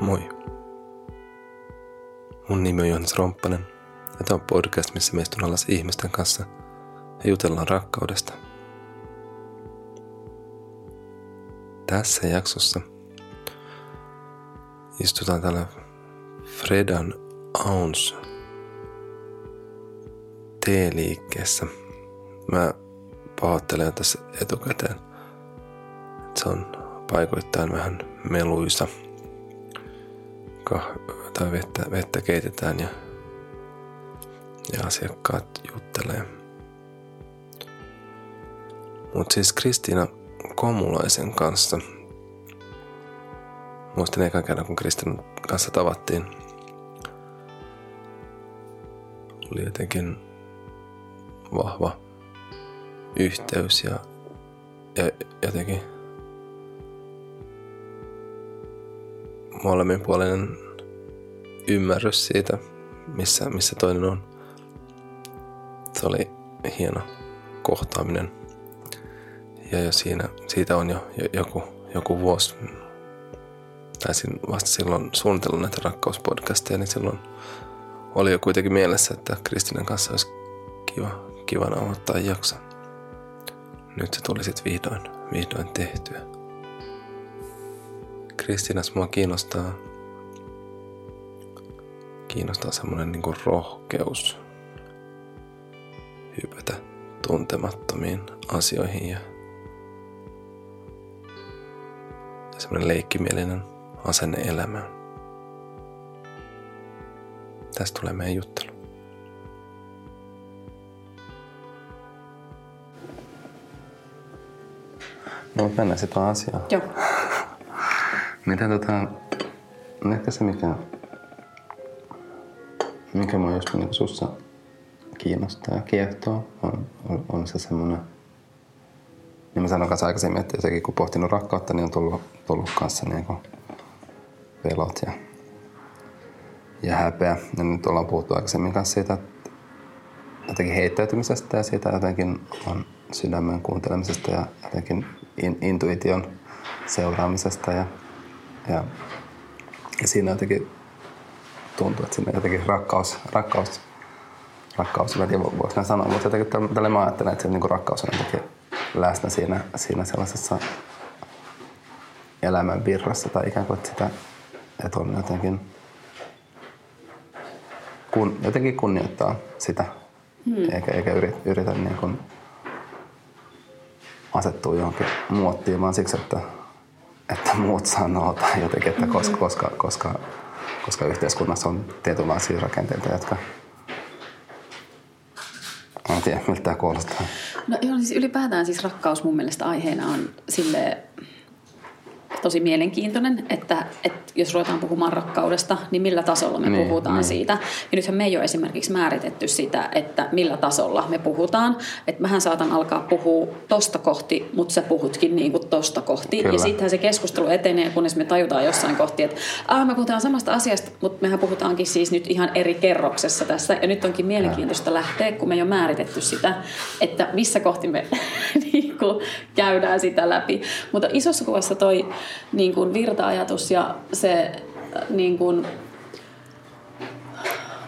Moi. Mun nimi on Johannes Romppanen ja tämä on podcast, missä me istun alas ihmisten kanssa ja jutellaan rakkaudesta. Tässä jaksossa istutaan täällä Fredan Auns teeliikkeessä. Mä pahoittelen tässä etukäteen, että se on paikoittain vähän meluisa – tai vettä, vettä keitetään ja, ja asiakkaat juttelee. Mutta siis Kristiina Komulaisen kanssa, muistin ekan kerran kun Kristiinan kanssa tavattiin, oli jotenkin vahva yhteys ja, ja jotenkin molemminpuolinen ymmärrys siitä, missä, missä toinen on. Se oli hieno kohtaaminen. Ja jo siinä, siitä on jo, jo joku, joku vuosi, taisin vasta silloin suunnitella näitä rakkauspodcasteja, niin silloin oli jo kuitenkin mielessä, että Kristinen kanssa olisi kiva, kiva nauhoittaa jakso. Nyt se tuli sitten vihdoin, vihdoin tehtyä. Kristinas mua kiinnostaa, kiinnostaa semmoinen niin rohkeus hypätä tuntemattomiin asioihin ja, ja semmoinen leikkimielinen asenne elämään. Tästä tulee meidän juttelu. No mennään sitten asiaan. Joo. Mitä tota, ehkä se mikä, mikä mua just niin sussa kiinnostaa ja kiehtoo, on, on, on se semmoinen, niin mä sanoin kanssa aikaisemmin, että sekin kun pohtinut rakkautta, niin on tullut, tullut kanssa niin kuin pelot ja, ja häpeä. Ja nyt ollaan puhuttu aikaisemmin kanssa siitä, että jotenkin heittäytymisestä ja siitä jotenkin on sydämen kuuntelemisesta ja jotenkin in, intuition seuraamisesta ja ja, ja siinä jotenkin tuntuu, että siinä jotenkin rakkaus, rakkaus, rakkaus, mä en tiedä voiko mä sanoa, mutta jotenkin tällä mä ajattelen, että se niin rakkaus on jotenkin läsnä siinä, siinä sellaisessa elämän virrassa tai ikään kuin, että sitä, että on jotenkin, kun, jotenkin kunnioittaa sitä, hmm. eikä, eikä yritä, yritä niin kuin asettua johonkin muottiin, vaan siksi, että että muut sanoo tai jotenkin, että koska, koska, koska, koska yhteiskunnassa on tietynlaisia rakenteita, jotka en tiedä, miltä tämä kuulostaa. No joo, siis ylipäätään siis rakkaus mun mielestä aiheena on sille tosi mielenkiintoinen, että, että jos ruvetaan puhumaan rakkaudesta, niin millä tasolla me niin, puhutaan niin. siitä. Ja nythän me ei ole esimerkiksi määritetty sitä, että millä tasolla me puhutaan. Että mähän saatan alkaa puhua tosta kohti, mutta sä puhutkin niin kuin tosta kohti. Kyllä. Ja sittenhän se keskustelu etenee, kunnes me tajutaan jossain kohti, että me puhutaan samasta asiasta, mutta mehän puhutaankin siis nyt ihan eri kerroksessa tässä. Ja nyt onkin mielenkiintoista lähteä, kun me ei ole määritetty sitä, että missä kohti me niin kuin käydään sitä läpi. Mutta isossa kuvassa toi niin kuin virta-ajatus ja se äh, niin kuin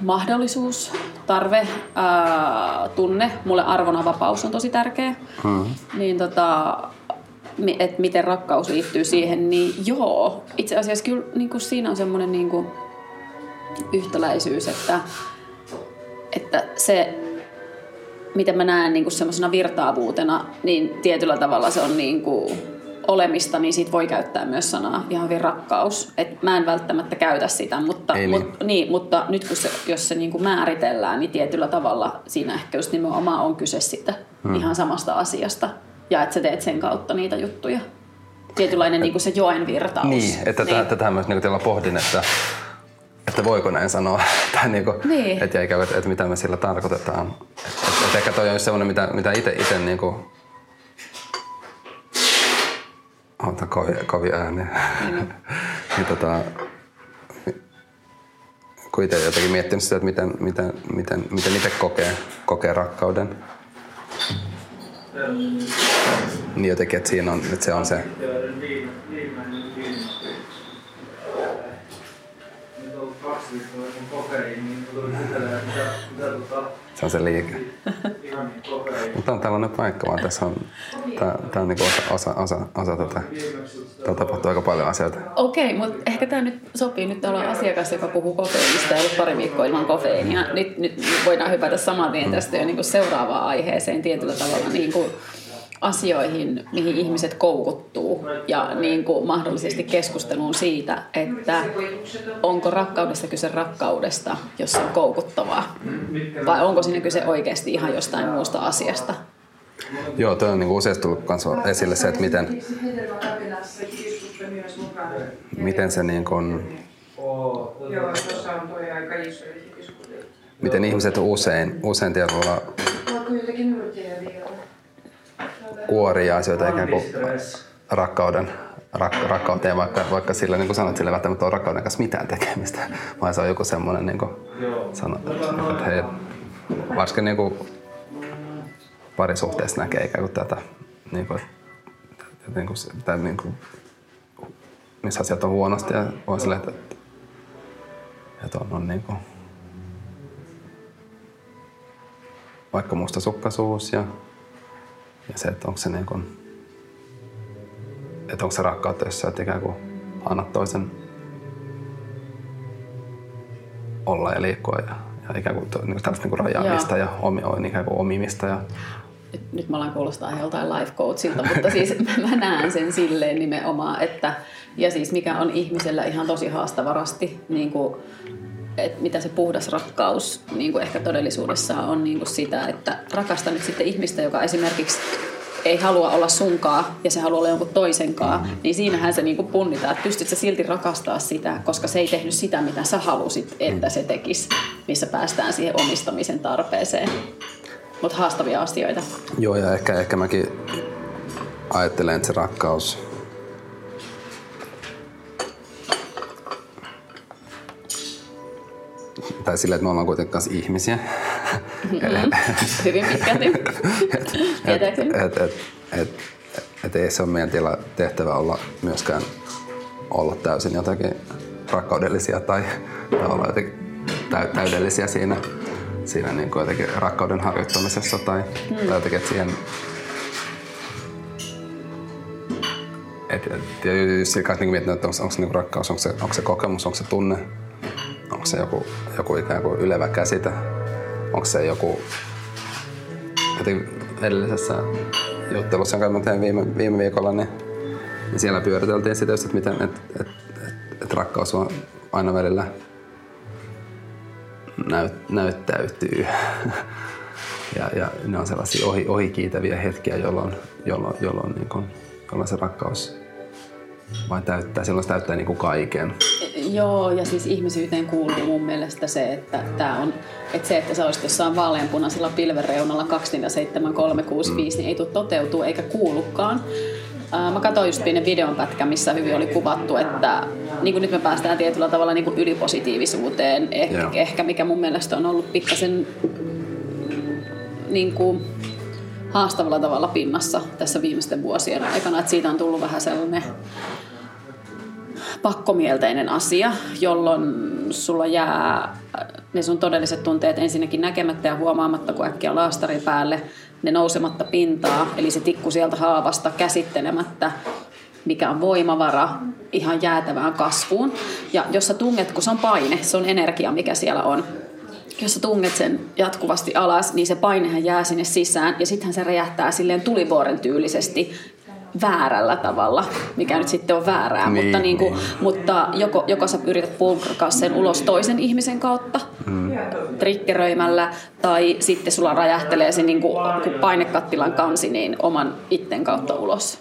mahdollisuus, tarve, ää, tunne, mulle arvona vapaus on tosi tärkeä. Hmm. Niin tota, että miten rakkaus liittyy siihen, niin joo, itse asiassa kyllä niin kuin siinä on semmoinen niin kuin yhtäläisyys, että, että se, miten mä näen niin kuin semmoisena virtaavuutena, niin tietyllä tavalla se on niin kuin olemista, niin siitä voi käyttää myös sanaa ihan hyvin rakkaus. Et mä en välttämättä käytä sitä, mutta, niin. Mut, niin, mutta nyt kun se, jos se niinku määritellään, niin tietyllä tavalla siinä ehkä just nimenomaan on kyse sitä hmm. ihan samasta asiasta. Ja että sä teet sen kautta niitä juttuja. Tietynlainen et, niin kuin se joen virtaus. Niin, että niin. tätä myös niin teillä pohdin, että että voiko näin sanoa, tai niin kuin, niin. että, että, että, mitä me sillä tarkoitetaan. Että, että ehkä toi on semmoinen, mitä, mitä itse niin kuin Ota kovia, kovia ääniä. Mm. niin, tota, kun itse jotenkin miettinyt sitä, että miten, miten, miten, miten itse kokee, kokee rakkauden. Niin jotenkin, että siinä on, että se on se Se on se liike. Mutta on tällainen paikka, vaan tässä on, tää on niinku osa, osa, osa, osa tätä. Täällä tapahtuu aika paljon asioita. Okei, mutta ehkä tämä nyt sopii. Nyt olla asiakas, joka puhuu kofeiinista ja ollut pari viikkoa ilman kofeiinia. Nyt, nyt voidaan hypätä saman tien tästä jo niin seuraavaan aiheeseen tietyllä tavalla. Niin kuin asioihin, mihin ihmiset koukuttuu ja niin kuin mahdollisesti keskusteluun siitä, että onko rakkaudesta kyse rakkaudesta, jos se on koukuttavaa, vai onko siinä kyse oikeasti ihan jostain muusta asiasta. Joo, tuo on niin useasti tullut esille se, että miten, miten se niin kuin, miten ihmiset usein, usein tietyllä kuorii asioita ikään kuin rakkauden, rak, rakkauteen, vaikka, vaikka sillä, niin kuin sanot, sillä välttämättä on rakkauden kanssa mitään tekemistä, vaan se on joku semmoinen, niin kuin, että hei, varsinkin niin kuin, parisuhteessa näkee ikään kuin tätä, niin kuin, niin kuin, tai, niin kuin, missä asiat on huonosti ja on sille, että, että on, on niin kuin, vaikka mustasukkaisuus ja ja se, että onko se, niin kuin, että onko se rakkautta, jos sä et ikään kuin anna toisen olla ja liikkua ja, ja ikään kuin, niin kuin tällaista niin kuin rajaamista ja omi, ikään kuin omimista. Ja... Nyt, nyt mä alan kuulostaa joltain life coachilta, mutta siis mä näen sen silleen nimenomaan, että ja siis mikä on ihmisellä ihan tosi haastavarasti niin kuin että mitä se puhdas rakkaus niin kuin ehkä todellisuudessa on niin kuin sitä, että rakasta nyt sitten ihmistä, joka esimerkiksi ei halua olla sunkaa ja se haluaa olla jonkun toisenkaan, mm-hmm. niin siinähän se niinku punnitaan, että pystyt sä silti rakastaa sitä, koska se ei tehnyt sitä, mitä sä halusit, että se tekisi, missä päästään siihen omistamisen tarpeeseen. Mutta haastavia asioita. Joo, ja ehkä, ehkä mäkin ajattelen, että se rakkaus tai sillä, että me ollaan kuitenkin kanssa ihmisiä. Mm-hmm. Hyvin pitkälti. et, et, et, et, et, et ei se ole meidän tila, tehtävä olla myöskään olla täysin jotakin rakkaudellisia tai, tai olla jotenkin täydellisiä siinä, siinä niin kuin jotenkin rakkauden harjoittamisessa tai, mm. tai jotenkin, että siihen et, et, ja just niin miettinyt, että onko, onko se niin rakkaus, onko se, onko se kokemus, onko se tunne, Onko se joku, joku ikään kuin ylevä käsite? Onko se joku edellisessä juttelussa, jonka tein viime, viime viikolla, niin, niin siellä pyöriteltiin sitä, että miten et, et, et, et rakkaus on aina välillä näyt, näyttäytyy. ja, ja ne on sellaisia ohi, ohikiitäviä hetkiä, jolloin, jolloin, jolloin, niin kun, jolloin se rakkaus vai täyttää, silloin se täyttää niin kuin kaiken. Joo, ja siis ihmisyyteen kuuluu mun mielestä se, että, tää on, että se, että sä olisit jossain vaaleanpunaisella pilvereunalla 247365, mm. niin ei tule toteutuu eikä kuulukaan. Mä katsoin just pienen videonpätkä, missä hyvin oli kuvattu, että niin kuin nyt me päästään tietyllä tavalla niin kuin ylipositiivisuuteen, ehkä, ehkä mikä mun mielestä on ollut pikkasen niin kuin, haastavalla tavalla pinnassa tässä viimeisten vuosien aikana, että siitä on tullut vähän sellainen pakkomielteinen asia, jolloin sulla jää ne sun todelliset tunteet ensinnäkin näkemättä ja huomaamatta, kun äkkiä laastari päälle, ne nousematta pintaa, eli se tikku sieltä haavasta käsittelemättä, mikä on voimavara ihan jäätävään kasvuun. Ja jos sä tunget, kun se on paine, se on energia, mikä siellä on, jos sä tunget sen jatkuvasti alas, niin se painehan jää sinne sisään ja sittenhän se räjähtää silleen tulivuoren tyylisesti väärällä tavalla, mikä nyt sitten on väärää, niin, mutta, niin kuin, niin. mutta joko, joko sä yrität pulkkaa sen ulos toisen ihmisen kautta, mm. triggeröimällä, tai sitten sulla räjähtelee se niin kuin, kuin painekattilan kansi niin oman itten kautta ulos.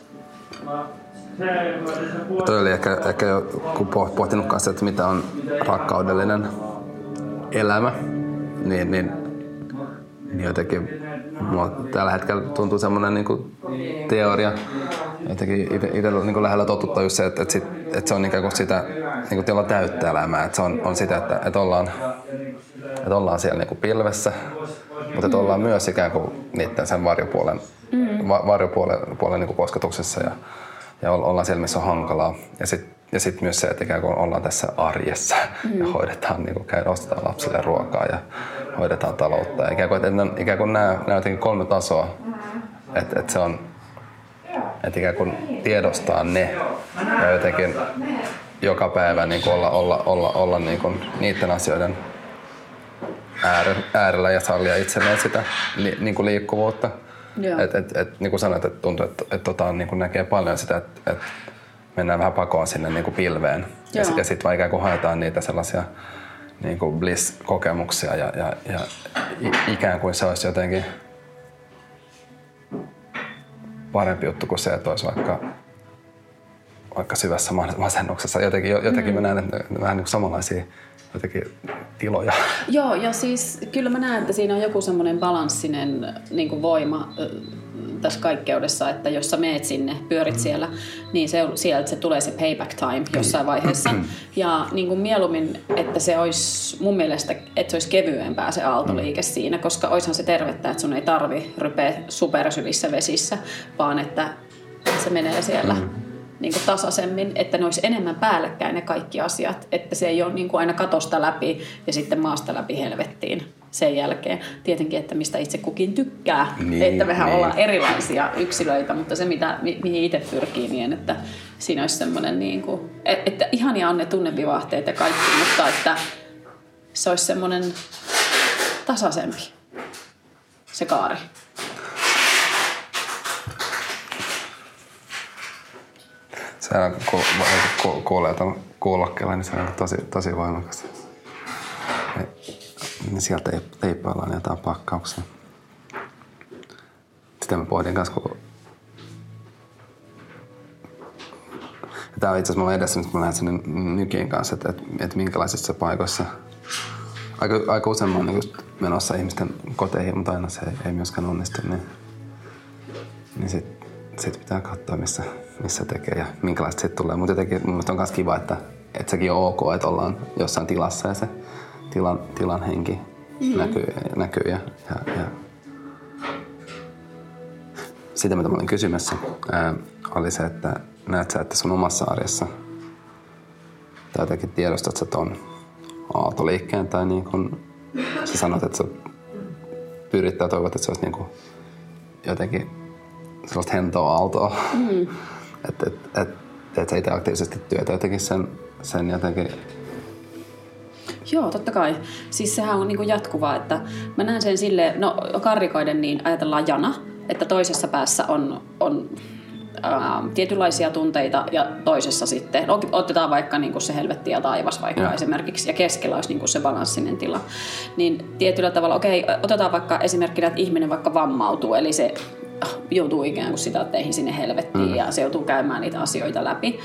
Tuo oli ehkä, ehkä jo, kun pohtinut kanssa, että mitä on rakkaudellinen elämä, niin, niin jotenkin mulla tällä hetkellä tuntuu semmoinen niin teoria, jotenkin itse niin lähellä totuttaa just se, että, että, sit, että se on ikään kuin sitä niin kuin täyttä elämää, että se on, on sitä, että, että, ollaan, että ollaan siellä niin kuin pilvessä, mutta että ollaan myös ikään kuin niiden sen varjopuolen, mm. va, varjopuolen puolen niin kuin kosketuksessa ja, ja ollaan siellä, missä on hankalaa. Ja sitten ja sitten myös se, että ikään kuin ollaan tässä arjessa mm. ja hoidetaan, niin kuin käy, ostetaan lapsille ruokaa ja hoidetaan taloutta. Ikään kuin, että ikään kuin nämä, nämä jotenkin kolme tasoa, että, että se on, että ikään kuin tiedostaa ne ja jotenkin joka päivä niin kuin olla, olla, olla, olla niin kuin niiden asioiden äärellä ja sallia itselleen sitä li, niin kuin liikkuvuutta. Et, et, et, niin kuin sanoit, että tuntuu, että, että tota, niin kuin näkee paljon sitä, että, että mennään vähän pakoon sinne niin kuin pilveen. Joo. Ja, ja sitten vaan ikään kuin haetaan niitä sellaisia niin kuin bliss-kokemuksia ja, ja, ja ikään kuin se olisi jotenkin parempi juttu kuin se, että olisi vaikka, vaikka syvässä masennuksessa. Jotenkin, jotenkin mm. mä näen, vähän niin samanlaisia jotenkin tiloja. Joo, ja siis kyllä mä näen, että siinä on joku semmoinen balanssinen niin voima tässä kaikkeudessa, että jos sä meet sinne, pyörit siellä, niin se, sieltä se tulee se payback time jossain vaiheessa. Ja niin kuin mieluummin, että se olisi mun mielestä, että se olisi kevyempää se aaltoliike siinä, koska oishan se tervettä, että sun ei tarvi rypeä supersyvissä vesissä, vaan että se menee siellä. Mm niin kuin tasaisemmin, että ne olisi enemmän päällekkäin ne kaikki asiat, että se ei ole niin kuin aina katosta läpi ja sitten maasta läpi helvettiin sen jälkeen. Tietenkin, että mistä itse kukin tykkää, niin, että mehän niin. ollaan erilaisia yksilöitä, mutta se mitä, mi- mihin itse pyrkii niin, että siinä olisi semmoinen, niin kuin, että ihania on ne tunnevivahteet ja kaikki, mutta että se olisi semmoinen tasaisempi se kaari. se on, kun ku, kuulee tuon kuulokkeella, niin se on tosi, tosi voimakas. Niin sieltä teippaillaan jotain pakkauksia. Sitä mä pohdin kanssa, kun Tämä on itse asiassa mulla edessä, nyt mä lähden sinne nykiin kanssa, että, että, että minkälaisissa paikoissa. Aika, aika usein mä oon niin menossa ihmisten koteihin, mutta aina se ei, ei myöskään onnistu. Niin, niin sitten sit pitää katsoa, missä, missä tekee ja minkälaista sitten tulee. Mutta jotenkin mun on myös kiva, että, että sekin on ok, että ollaan jossain tilassa ja se tilan, tilan henki mm-hmm. näkyy, näkyy ja, ja, ja sitä, mitä mä olin kysymässä, ää, oli se, että näet sä, että sun omassa arjessa tai jotenkin tiedostat sä ton aaltoliikkeen tai niin kun sä sanot, että sä pyrit tai toivot, että se olisi niin kuin jotenkin sellaista hentoa aaltoa. Mm. että et, et, teet sä itse aktiivisesti työtä jotenkin sen, sen jotenkin Joo, totta kai. Siis sehän on niinku jatkuvaa, että mä näen sen sille, no karrikoiden niin ajatellaan jana, että toisessa päässä on, on ää, tietynlaisia tunteita ja toisessa sitten, no, otetaan vaikka niinku se helvetti ja taivas vaikka ja. esimerkiksi, ja keskellä olisi niinku se balanssinen tila. Niin tietyllä tavalla, okei, otetaan vaikka esimerkkinä, että ihminen vaikka vammautuu, eli se joutuu ikään kuin sitä teihin sinne helvettiin mm. ja se joutuu käymään niitä asioita läpi.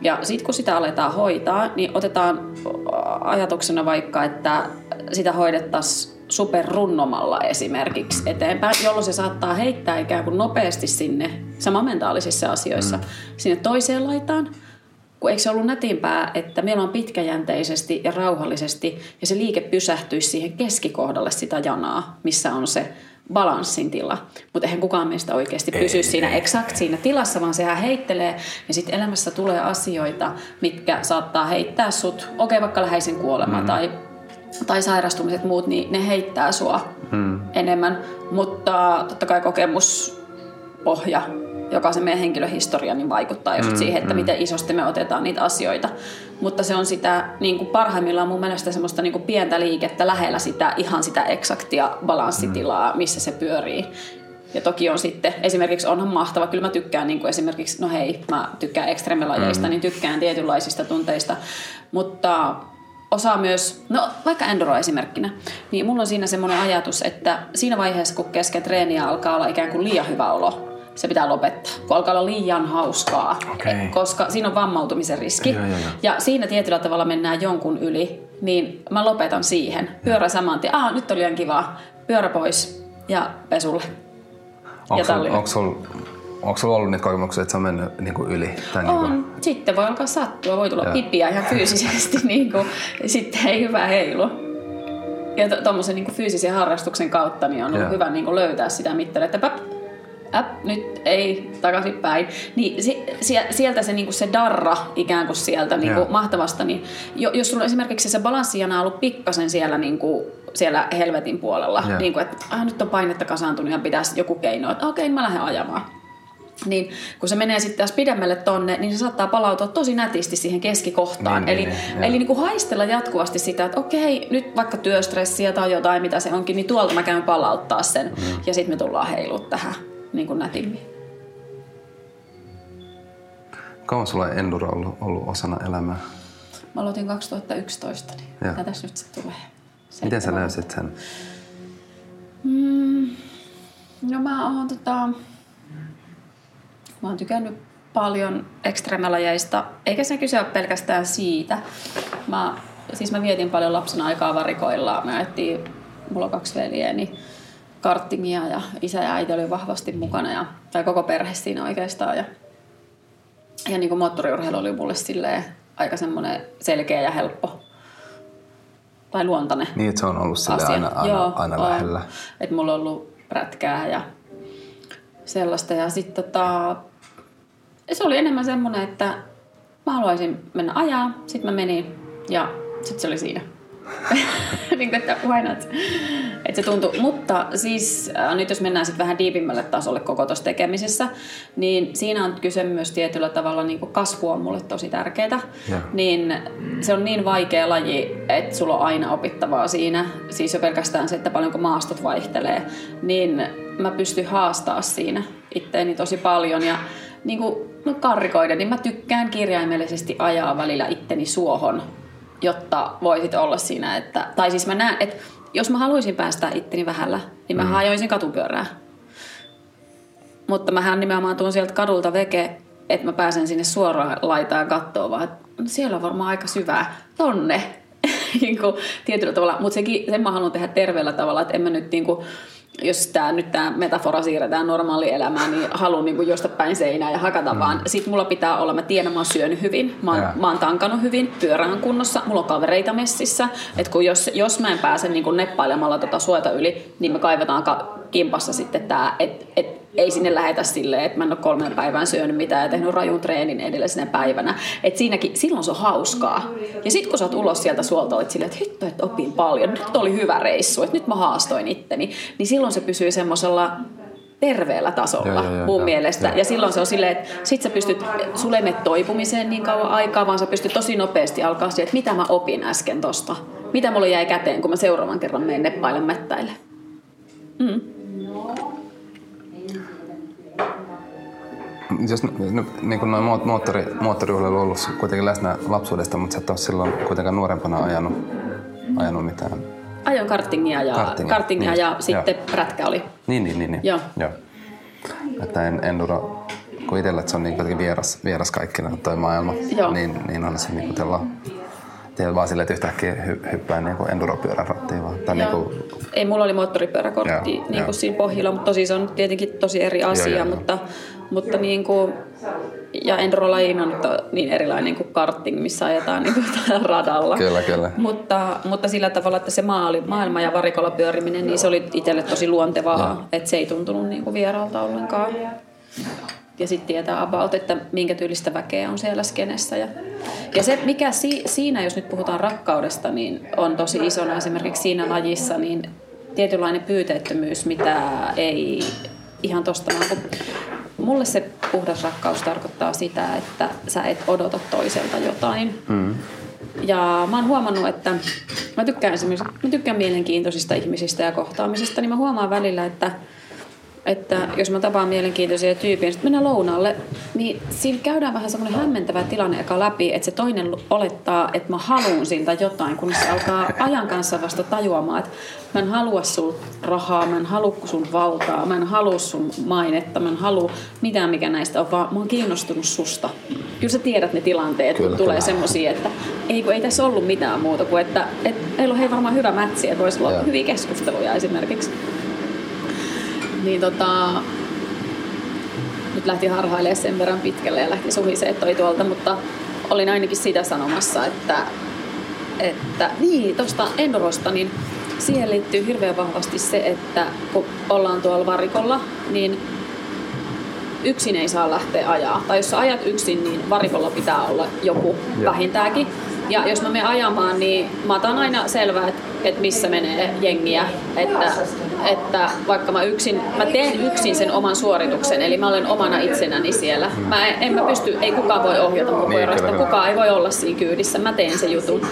Ja sitten kun sitä aletaan hoitaa, niin otetaan ajatuksena vaikka, että sitä hoidettaisiin superrunnomalla esimerkiksi eteenpäin, jolloin se saattaa heittää ikään kuin nopeasti sinne, sama mentaalisissa asioissa, mm. sinne toiseen laitaan, kun eikö se ollut nätimpää, että meillä on pitkäjänteisesti ja rauhallisesti ja se liike pysähtyisi siihen keskikohdalle sitä janaa, missä on se balanssin tila. Mutta eihän kukaan meistä oikeasti pysy ei, siinä ei, eksakt siinä tilassa, vaan sehän heittelee ja sitten elämässä tulee asioita, mitkä saattaa heittää sut, okei okay, vaikka läheisen kuolema mm. tai, tai sairastumiset muut, niin ne heittää sua mm. enemmän. Mutta totta kai kokemuspohja joka se meidän henkilöhistoria niin vaikuttaa just mm, siihen, että mm. miten isosti me otetaan niitä asioita. Mutta se on sitä niin kuin parhaimmillaan mun mielestä semmoista niin kuin pientä liikettä lähellä sitä ihan sitä eksaktia balanssitilaa, mm. missä se pyörii. Ja toki on sitten, esimerkiksi onhan mahtava, kyllä mä tykkään niin kuin esimerkiksi, no hei, mä tykkään ekstremilajeista, mm. niin tykkään tietynlaisista tunteista, mutta osaa myös, no vaikka Enduro esimerkkinä, niin mulla on siinä semmoinen ajatus, että siinä vaiheessa, kun kesken treeniä alkaa olla ikään kuin liian hyvä olo, se pitää lopettaa, kun alkaa olla liian hauskaa, okay. koska siinä on vammautumisen riski. Ja, ja, ja. ja siinä tietyllä tavalla mennään jonkun yli, niin mä lopetan siihen. Pyörä saman tien, ah nyt oli liian kivaa, pyörä pois ja pesulle. Onko sulla onko sulla ollut niitä kokemuksia, että se on mennyt niin kuin yli? Tai on. Niin kuin... Sitten voi alkaa sattua, voi tulla pipiä ihan fyysisesti, niin kuin, sitten ei hyvä heilu. Ja tuommoisen to, niin fyysisen harrastuksen kautta niin on ollut hyvä niin kuin löytää sitä mittaria, että päp, äp, nyt ei takaisinpäin. Niin si, sieltä se, niinku se darra ikään kuin sieltä niinku yeah. mahtavasta, niin jos sulla esimerkiksi se balanssijana on ollut pikkasen siellä, niinku, siellä helvetin puolella, yeah. niinku, että ah, nyt on painetta kasaantunut ja pitäisi joku keino, että okei, okay, mä lähden ajamaan niin kun se menee sitten taas pidemmälle tonne, niin se saattaa palautua tosi nätisti siihen keskikohtaan. Niin, eli niin, niin, eli niin kuin haistella jatkuvasti sitä, että okei, nyt vaikka työstressiä tai jotain, mitä se onkin, niin tuolta mä käyn palauttaa sen. Mm. Ja sitten me tullaan heilut tähän niin kuin nätimmin. Kauan sulla on enduro ollut, ollut osana elämää? Mä aloitin 2011, niin ja. tässä nyt se tulee. Miten sä löysit sen? Mm, no mä oon tota, Mä oon tykännyt paljon ekstremelajeista, eikä se kyse ole pelkästään siitä. Mä, siis mä vietin paljon lapsena aikaa varikoilla. Mä ajattiin, mulla on kaksi veljeä, niin karttingia ja isä ja äiti oli vahvasti mukana ja, tai koko perhe siinä oikeastaan. Ja, ja niin kuin moottoriurheilu oli mulle silleen aika semmoinen selkeä ja helppo tai luontainen Niin, että se on ollut sille aina, aina, Joo, aina lähellä. Että mulla on ollut prätkää ja sellaista. Ja sitten tota, se oli enemmän semmoinen, että mä haluaisin mennä ajaa, sitten mä menin ja sitten se oli siinä. niin kuin, että why not? Että se tuntui. Mutta siis äh, nyt jos mennään sitten vähän diipimmälle tasolle koko tuossa tekemisessä, niin siinä on kyse myös tietyllä tavalla niin kuin kasvu on mulle tosi tärkeää. Niin se on niin vaikea laji, että sulla on aina opittavaa siinä. Siis jo pelkästään se, että paljonko maastot vaihtelee. Niin mä pystyn haastaa siinä itteeni tosi paljon. Ja niin kuin, no karrikoiden, niin mä tykkään kirjaimellisesti ajaa välillä itteni suohon, jotta voisit olla siinä, että, tai siis mä näen, että jos mä haluaisin päästä itteni vähällä, niin mä mm. hajoisin katupyörää. Mutta mähän nimenomaan tuon sieltä kadulta veke, että mä pääsen sinne suoraan laitaan kattoon, vaan no siellä on varmaan aika syvää. Tonne. niin kuin, tietyllä tavalla. Mutta sen mä haluan tehdä terveellä tavalla, että en mä nyt niin kuin, jos tämä nyt tämä metafora siirretään normaali elämään, niin haluan niin josta päin seinää ja hakata mm. vaan. Sitten mulla pitää olla, mä tiedän, mä oon syönyt hyvin, mä oon, mä oon tankannut hyvin, pyörä on kunnossa, mulla on kavereita messissä. Että kun jos, jos mä en pääse niin kuin neppailemalla tota suota yli, niin me kaivetaan ka- kimpassa sitten tämä, että et, ei sinne lähetä silleen, että mä en ole kolmen päivän syönyt mitään ja tehnyt rajun treenin edellisenä päivänä. Et siinäkin, silloin se on hauskaa. Ja sitten kun sä oot ulos sieltä suolta, olet silleen, että hitto, että opin paljon, nyt oli hyvä reissu, että nyt mä haastoin itteni, niin silloin se pysyy semmoisella terveellä tasolla joo, joo, mun joo, mielestä. Joo. Ja silloin se on silleen, että sit sä pystyt, sulle ei toipumiseen niin kauan aikaa, vaan sä pystyt tosi nopeasti alkaa siihen, että mitä mä opin äsken tosta. Mitä mulle jäi käteen, kun mä seuraavan kerran menen neppailen mättäille. Mm. Jos no, niin kuin noin moottori, moottoriurheilu on ollut kuitenkin läsnä lapsuudesta, mutta sä et ole silloin kuitenkaan nuorempana ajanut, ajanut mitään. Ajoin kartingia ja, kartingia, kartingia niin, ja sitten joo. prätkä oli. Niin, niin, niin. niin. Joo. joo. Että en, enduro, kun itsellä se on niin kuitenkin vieras, vieras kaikkina toi maailma, joo. niin, niin on se niin kuin Tiedät vaan silleen, että yhtäkkiä hy- hyppää niin kuin enduropyörän rattiin vaan. Tai niin kuin... Ei, mulla oli moottoripyöräkortti joo, niin kuin siinä pohjilla, mutta tosi se on tietenkin tosi eri asia, joo, joo, mutta, mutta niin kuin, ja endurolajiin on niin erilainen kuin karting, missä ajetaan niin kuin radalla. Kyllä, kyllä. Mutta, mutta sillä tavalla, että se maali, maailma ja varikolla pyöriminen, niin se oli itselle tosi luontevaa, että se ei tuntunut niin kuin vieraalta ollenkaan ja sitten tietää about, että minkä tyylistä väkeä on siellä skenessä. Ja, ja se, mikä si, siinä, jos nyt puhutaan rakkaudesta, niin on tosi isona esimerkiksi siinä lajissa, niin tietynlainen pyyteettömyys, mitä ei ihan tosta kun mulle se puhdas rakkaus tarkoittaa sitä, että sä et odota toiselta jotain. Mm. Ja mä oon huomannut, että mä tykkään esimerkiksi, mä tykkään mielenkiintoisista ihmisistä ja kohtaamisista, niin mä huomaan välillä, että että jos mä tapaan mielenkiintoisia tyyppiä, niin sitten mennään lounaalle, niin siinä käydään vähän semmoinen hämmentävä tilanne eka läpi, että se toinen olettaa, että mä haluan siltä jotain, kun se alkaa ajan kanssa vasta tajuamaan, että mä en halua sun rahaa, mä en halua sun valtaa, mä en halua sun mainetta, mä en halua mitään mikä näistä on, vaan mä oon kiinnostunut susta. Kyllä sä tiedät ne tilanteet, kun tulee semmoisia, että ei, kun ei tässä ollut mitään muuta kuin, että et, meillä on hei varmaan hyvä mätsi, että voisi olla hyviä keskusteluja esimerkiksi niin tota, nyt lähti harhailemaan sen verran pitkälle ja lähti suhisee toi tuolta, mutta olin ainakin sitä sanomassa, että, että niin, tuosta Endurosta, niin siihen liittyy hirveän vahvasti se, että kun ollaan tuolla varikolla, niin yksin ei saa lähteä ajaa. Tai jos sä ajat yksin, niin varikolla pitää olla joku vähintäänkin. Ja jos mä menen ajamaan, niin mä otan aina selvää, että, että missä menee jengiä. Että, että vaikka mä yksin, mä teen yksin sen oman suorituksen, eli mä olen omana itsenäni siellä. Mä en, en mä pysty, ei kukaan voi ohjata mun pyörästä, kukaan ei voi olla siinä kyydissä, mä teen sen jutun.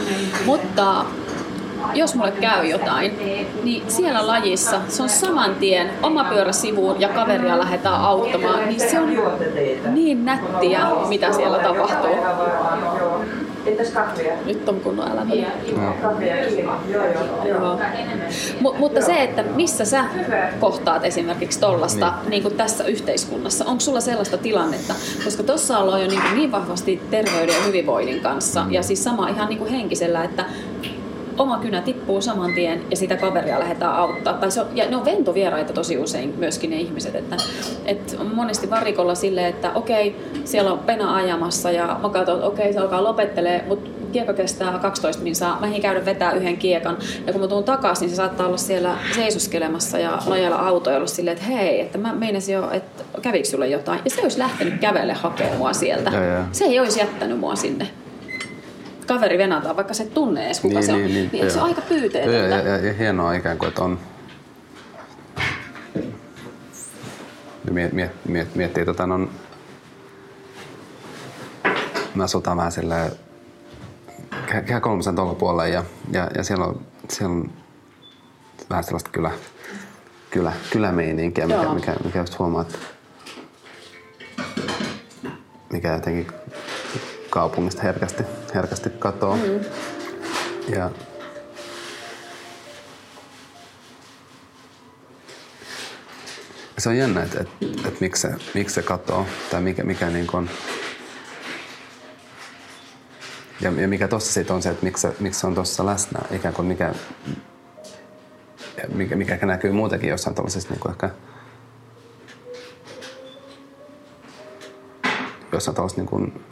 Mutta jos mulle käy jotain, niin siellä lajissa se on saman tien oma pyörä sivuun ja kaveria lähdetään auttamaan, niin se on niin nättiä, mitä siellä tapahtuu. Entäs kahvia? Nyt on kunnon elämä. Kahvia ja kiima. Joo, joo. joo. M- mutta se, että missä sä kohtaat esimerkiksi tollasta niin. Niin kuin tässä yhteiskunnassa, onko sulla sellaista tilannetta? Koska tuossa ollaan jo niin, kuin niin vahvasti terveyden ja hyvinvoinnin kanssa ja siis sama ihan niin kuin henkisellä, että oma kynä tippuu saman tien ja sitä kaveria lähdetään auttaa. Tai se on, ja ne on ventovieraita tosi usein myöskin ne ihmiset. Että, että on monesti varikolla silleen, että okei, siellä on pena ajamassa ja mä katson, että okei, se alkaa lopettelee, mutta kiekko kestää 12 minsaa, mä ehdin käydä vetää yhden kiekan. Ja kun mä tuun takaisin, niin se saattaa olla siellä seisoskelemassa ja nojalla autoja olla silleen, että hei, että mä meinasin jo, että kävikö sulle jotain. Ja se olisi lähtenyt kävelle hakemaan mua sieltä. Joo, joo. Se ei olisi jättänyt mua sinne kaveri venataan, vaikka se tunne edes kuka Niin, se on, niin, niin, niin, eikö se ole aika Ja, pyyteetöntä? ja, ja, ja hienoa ikään kuin, että on... Miet, miet, miet, miettii, tota, on... Mä asutaan vähän silleen Kehä kolmosen tuolla puolella ja, ja, ja siellä, on, siellä on vähän sellaista kylä, kylä, kylämeininkiä, mikä, mikä, mikä just huomaa, että mikä jotenkin kaupungista herkästi, herkästi katoaa. Mm. Ja se on jännä, että, että, että miksi, se, miksi se katoaa tai mikä, mikä niin kuin. Ja, ja mikä tossa siitä on se, että miksi, miksi se on tuossa läsnä, ikään kuin mikä, mikä, mikä ehkä näkyy muutenkin jossain tuollaisessa niin ehkä jossain tuollaisessa niin kuin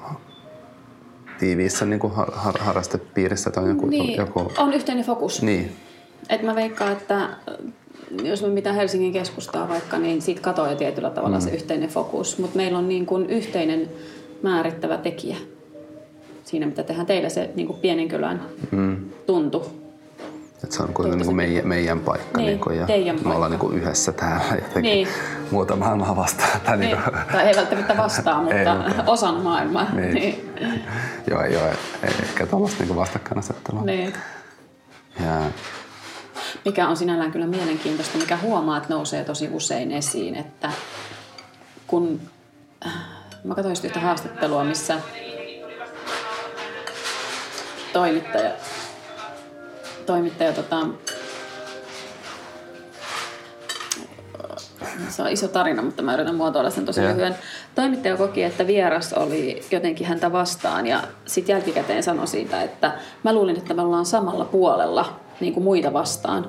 tiiviissä niin kuin har, har, harrastepiirissä, että on joku, Niin, joku on yhteinen fokus. niin, Et mä veikkaan, että äh, jos me mitä Helsingin keskustaa vaikka, niin siitä katoaa jo tietyllä tavalla mm. se yhteinen fokus. Mutta meillä on niin kuin yhteinen määrittävä tekijä siinä, mitä tehdään teillä se niin kuin pienen kylän mm. tuntu. Että se on kuitenkin niin meidän, meidän paikka. Niin, niin kuin, ja me paikka. ollaan niin kuin yhdessä täällä jotenkin Niin. muuta maailmaa vastaan. Tai niin Niin, tai ei välttämättä vastaa, mutta Ei, mutta- osan maailmaa. Niin. Niin. joo, joo, ei ehkä tuollaista niin vastakkainasettelua. Niin. Ja, Mikä on sinällään kyllä mielenkiintoista, mikä huomaa, että nousee tosi usein esiin, että kun äh, mä katsoin yhtä haastattelua, missä toimittaja, toimittaja tota, se on iso tarina, mutta mä yritän muotoilla sen tosi lyhyen. Toimittaja koki, että vieras oli jotenkin häntä vastaan ja sitten jälkikäteen sanoi siitä, että mä luulin, että me ollaan samalla puolella niin kuin muita vastaan.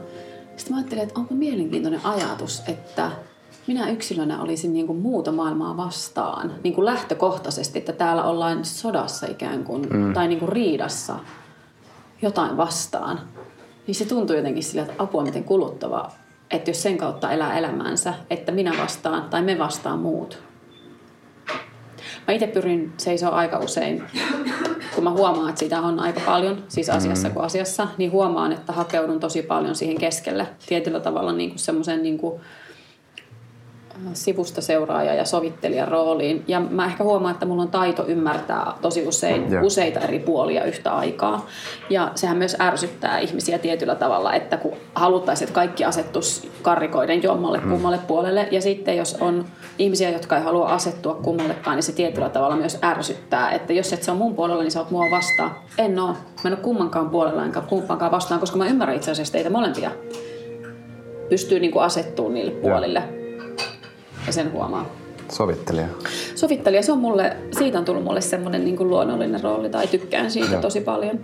Sitten mä ajattelin, että onpa mielenkiintoinen ajatus, että minä yksilönä olisin niin kuin muuta maailmaa vastaan, niin kuin lähtökohtaisesti, että täällä ollaan sodassa ikään kuin, mm. tai niin kuin riidassa jotain vastaan, niin se tuntuu jotenkin sillä, että apua miten kuluttava, että jos sen kautta elää elämäänsä, että minä vastaan tai me vastaan muut. Mä itse pyrin seisoo aika usein, kun mä huomaan, että sitä on aika paljon, siis asiassa kuin asiassa, niin huomaan, että hakeudun tosi paljon siihen keskelle. Tietyllä tavalla niin kuin semmoisen niin kuin sivusta seuraaja ja sovittelijan rooliin. Ja mä ehkä huomaan, että mulla on taito ymmärtää tosi usein Joo. useita eri puolia yhtä aikaa. Ja sehän myös ärsyttää ihmisiä tietyllä tavalla, että kun haluttaisiin, että kaikki asettus karrikoiden jommalle kummalle puolelle. Ja sitten jos on ihmisiä, jotka ei halua asettua kummallekaan, niin se tietyllä tavalla myös ärsyttää. Että jos et se on mun puolella, niin sä oot mua vastaan. En oo. Mä en ole kummankaan puolella enkä kumpaankaan vastaan, koska mä ymmärrän itse asiassa teitä molempia. Pystyy niin asettumaan niille puolille. Ja sen huomaa. sovittelija. Sovittelija, se on mulle, siitä on tullut mulle semmoinen niin kuin luonnollinen rooli, tai tykkään siitä Joo. tosi paljon.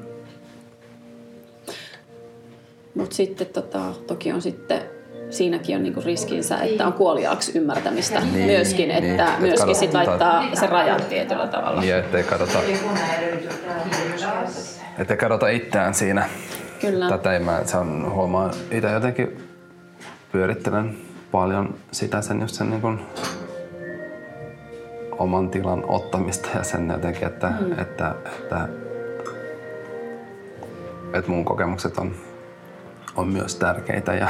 Mutta sitten tota, toki on sitten, siinäkin on niinku riskinsä, että on kuoliaaksi ymmärtämistä Niin, myöskin, niin. että Et myöskin kato- sit laittaa se rajat tietyllä tavalla. Niin, ettei kadota, ettei kadota itseään siinä. Kyllä. Tätä ei mä, se on, huomaa itse jotenkin pyörittelen paljon sitä sen just sen niin kuin oman tilan ottamista ja sen jotenkin, että, mm. että, että, että mun kokemukset on, on myös tärkeitä ja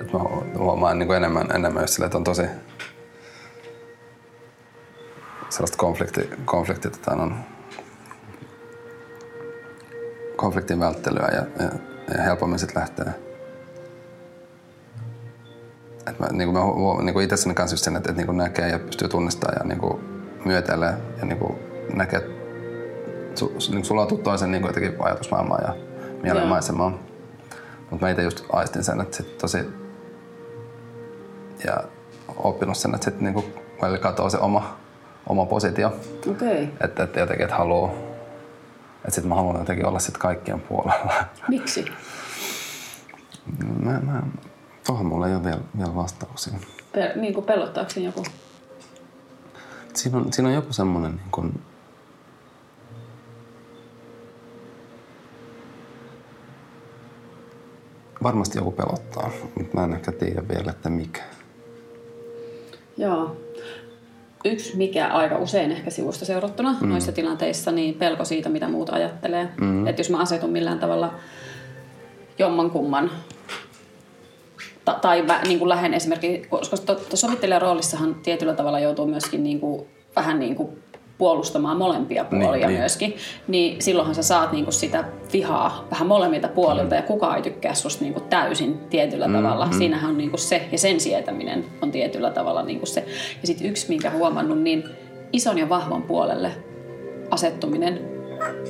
että mä huomaan niin kuin enemmän, enemmän jos sille, että on tosi sellaista konflikti, konflikti tota, on konfliktin välttelyä ja, ja, ja helpommin sitten lähtee et mä, niin kuin mä niin kuin itsessäni kanssa just sen, että, että niin kuin näkee ja pystyy tunnistamaan ja niin kuin myötelee ja niin kuin näkee, että su, niin kuin sulautuu toisen niin kuin jotenkin ajatusmaailmaan ja mielenmaisemaan. Mutta mä itse just aistin sen, että sit tosi ja oppinut sen, että sitten niin välillä katoaa se oma, oma positio. Okay. Että, että jotenkin, että haluaa, että sitten mä haluan jotenkin olla sitten kaikkien puolella. Miksi? Mä, mä, Tuohon mulla ei ole vielä, vielä vastauksia. Pe- niin kuin pelottaako siinä joku? Siinä on, siinä on joku semmoinen niin kuin, varmasti joku pelottaa, mutta mä en ehkä tiedä vielä, että mikä. Joo. Yksi, mikä aika usein ehkä sivusta seurattuna mm. noissa tilanteissa, niin pelko siitä, mitä muut ajattelee. Mm. Että jos mä asetun millään tavalla jommankumman ta, tai vä, niin kuin lähden esimerkiksi, koska sovittelijan roolissahan tietyllä tavalla joutuu myöskin niin kuin, vähän niin kuin puolustamaan molempia niin, puolia niin, myöskin, niin. niin silloinhan sä saat niinku sitä vihaa vähän molemmilta puolilta mm. ja kukaan ei tykkää susta niinku täysin tietyllä mm, tavalla. Mm. Siinähän on niinku se ja sen sietäminen on tietyllä tavalla niinku se. Ja sitten yksi, minkä huomannut, niin ison ja vahvan puolelle asettuminen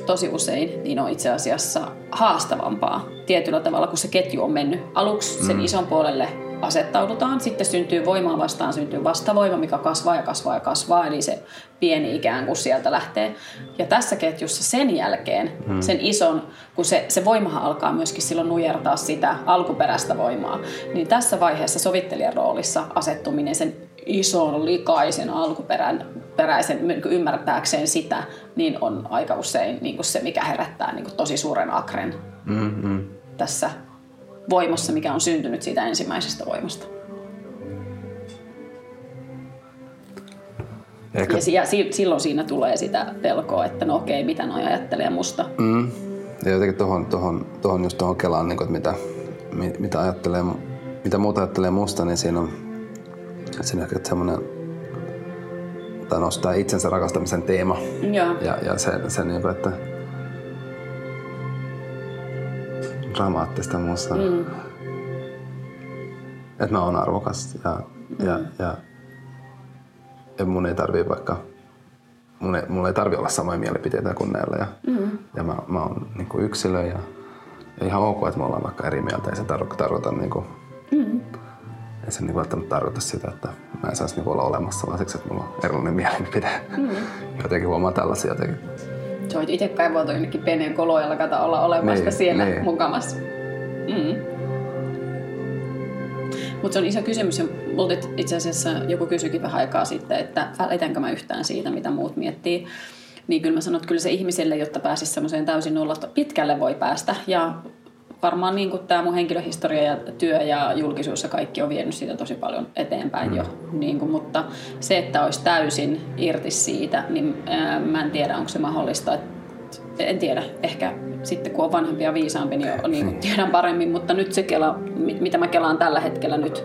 tosi usein niin on itse asiassa haastavampaa tietyllä tavalla, kun se ketju on mennyt. Aluksi sen mm. ison puolelle asettaudutaan, sitten syntyy voimaa vastaan, syntyy vastavoima, mikä kasvaa ja kasvaa ja kasvaa, eli se pieni ikään kuin sieltä lähtee. Ja tässä ketjussa sen jälkeen, mm. sen ison, kun se, se voimahan alkaa myöskin silloin nujertaa sitä alkuperäistä voimaa, niin tässä vaiheessa sovittelijan roolissa asettuminen sen ison, likaisen, alkuperäisen niin ymmärtääkseen sitä, niin on aika usein niin kuin se, mikä herättää niin kuin tosi suuren akren mm-hmm. tässä voimassa, mikä on syntynyt siitä ensimmäisestä voimasta. Eikä... Ja, ja silloin siinä tulee sitä pelkoa, että no okei, mitä noi ajattelee musta. Mm. Ja jotenkin tuohon, tohon, tohon just tuohon kelaan, niin kuin, että mitä, mitä, ajattelee, mitä muuta ajattelee musta, niin siinä on, siinä on semmoinen tai nostaa itsensä rakastamisen teema. Ja, ja, ja se, se niin kuin, että dramaattista muussa. Mm. Että mä oon arvokas ja, mm. ja, ja, ja mun ei tarvii vaikka mun ei, mulla ei tarvi olla samoja mielipiteitä kuin näillä. Ja, mm. ja mä, mä oon niin kuin yksilö ja, ja ihan ok, että me ollaan vaikka eri mieltä. Ei se tarkoita, tarkoita niin kuin, mm. Ei se niin välttämättä tarkoita sitä, että mä en saisi niin olla olemassa, vaan siksi, että mulla on erilainen mielipide. Mm. Jotenkin huomaa tällaisia jotenkin Sä voit itse kaivautua jonnekin peneen koloon ja lakata olla olemassa niin, siellä niin. mukamassa. Mm. Mutta se on iso kysymys, ja multa itse asiassa joku kysyikin vähän aikaa sitten, että välitänkö mä yhtään siitä, mitä muut miettii. Niin kyllä mä sanon, että kyllä se ihmiselle, jotta pääsisi semmoiseen täysin nollasta, pitkälle voi päästä. Ja varmaan niin kuin tämä mun henkilöhistoria ja työ ja julkisuus ja kaikki on vienyt siitä tosi paljon eteenpäin mm. jo. Niin kuin, mutta se, että olisi täysin irti siitä, niin ää, mä en tiedä, onko se mahdollista. Et, en tiedä, ehkä sitten kun on vanhempi ja viisaampi, niin, niin kuin tiedän paremmin. Mutta nyt se kela, mitä mä kelaan tällä hetkellä nyt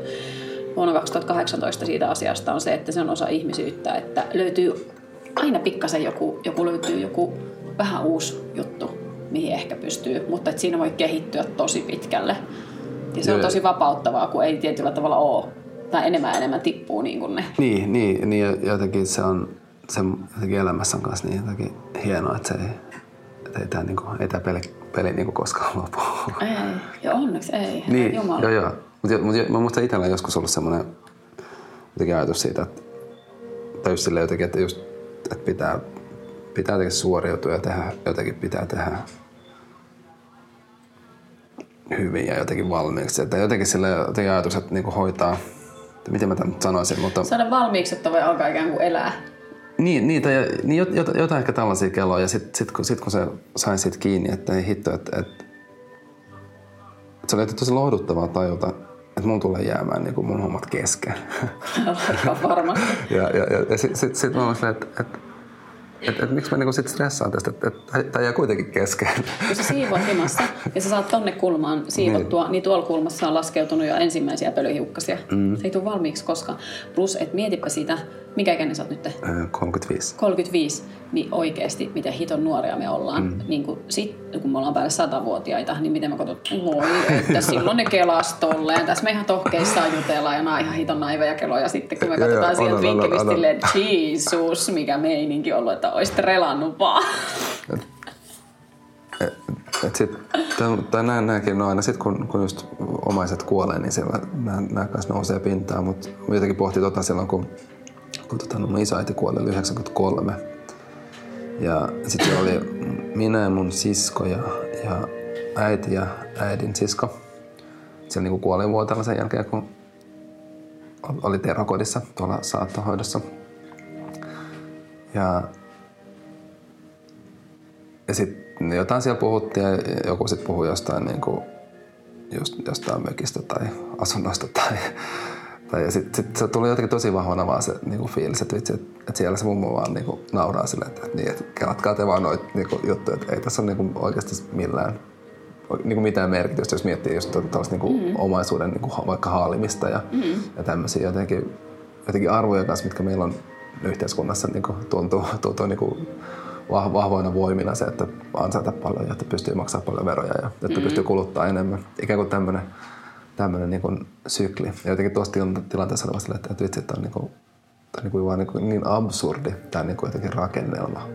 vuonna 2018 siitä asiasta on se, että se on osa ihmisyyttä, että löytyy aina pikkasen joku, joku löytyy joku vähän uusi juttu mihin ehkä pystyy, mutta että siinä voi kehittyä tosi pitkälle. Ja se on tosi vapauttavaa, kun ei tietyllä tavalla ole, tai enemmän enemmän tippuu niin kuin ne. Niin, niin, niin jotenkin se on, se jotenkin elämässä on kanssa niin jotenkin hienoa, että se ei, että ei tämä, niin kuin, ei tämä peli, peli niin kuin koskaan lopu. Ei, ja onneksi ei. Niin, Jumala. joo joo. Mutta mut, mä muistan itsellä joskus ollut semmoinen jotenkin ajatus siitä, että tai just silleen jotenkin, että just, että pitää, pitää jotenkin suoriutua ja tehdä, jotenkin pitää tehdä hyvin ja jotenkin valmiiksi. Että jotenkin sillä jotenkin ajatus, että niinku hoitaa, että miten mä tämän sanoisin, mutta... Saada valmiiksi, että voi alkaa ikään kuin elää. Niin, niitä, niin jotain, jotain ehkä tällaisia kelloja. Ja sitten sit, kun, sit, kun se sain siitä kiinni, että ei hitto, että, että, että se oli tosi lohduttavaa tajuta, että mun tulee jäämään niin kuin mun hommat kesken. Varmasti. ja, ja, ja, ja sitten sit, sit mä olin silleen, että et, et, et, miksi mä niinku sit stressaan tästä, että et, tämä jää kuitenkin kesken. Kun sä siivoat himassa ja sä saat tonne kulmaan siivottua, niin, niin tuolla kulmassa on laskeutunut jo ensimmäisiä pölyhiukkasia. Mm. Se ei tule valmiiksi koskaan. Plus, että mietipä sitä, mikä ikäinen sä oot nyt? Ö, 35. 35, niin oikeasti miten hiton nuoria me ollaan. Mm. Niin kun, sit, kun me ollaan päälle satavuotiaita, niin miten mä katsot, voi, että silloin ne kelas tolleen. Tässä me ihan tohkeissaan jutellaan ja nää ihan hiton naiveja keloja sitten, kun me katsotaan sieltä vinkkelistä silleen, Jeesus, mikä meininki ollut, että olisit relannut vaan. Et, et sit, nämäkin, no aina sitten kun, kun just omaiset kuolee, niin siellä nämä, nämä kanssa nousee pintaan, mutta jotenkin pohti tota silloin, kun, kun tota, no mun isoäiti kuoli 93. Ja sitten oli minä ja mun sisko ja, ja äiti ja äidin sisko. Siellä niin kuoli vuotella sen jälkeen, kun oli terhokodissa tuolla saattohoidossa. Ja, ja sitten jotain siellä puhuttiin ja joku sitten puhui jostain, niin kuin, just jostain mökistä tai asunnosta tai, tai sitten sit se tuli jotenkin tosi vahvana vaan se niin kuin fiilis, että, vitsi, että, että siellä se mummo vaan niin kuin nauraa sille, että, että, niin, että kelatkaa te vaan noita niin kuin, juttuja, että ei tässä ole niin kuin, oikeasti millään niin kuin mitään merkitystä, jos miettii just tällaista niin kuin mm. omaisuuden niin kuin vaikka haalimista ja, mm. ja tämmöisiä jotenkin, jotenkin arvoja kanssa, mitkä meillä on yhteiskunnassa niin kuin tuntuu, tuntuu niin kuin vahvoina voimina se, että ansaita paljon ja että pystyy maksamaan paljon veroja ja että mm. pystyy kuluttaa enemmän. Ikään kuin tämmöinen, tämmöinen niin kuin sykli. Ja jotenkin tuossa tilanteessa oli vasta, että, vitsi, että on niin kuin, tämä niin kuin vaan niin, kuin niin absurdi tämä niin kuin jotenkin rakennelma,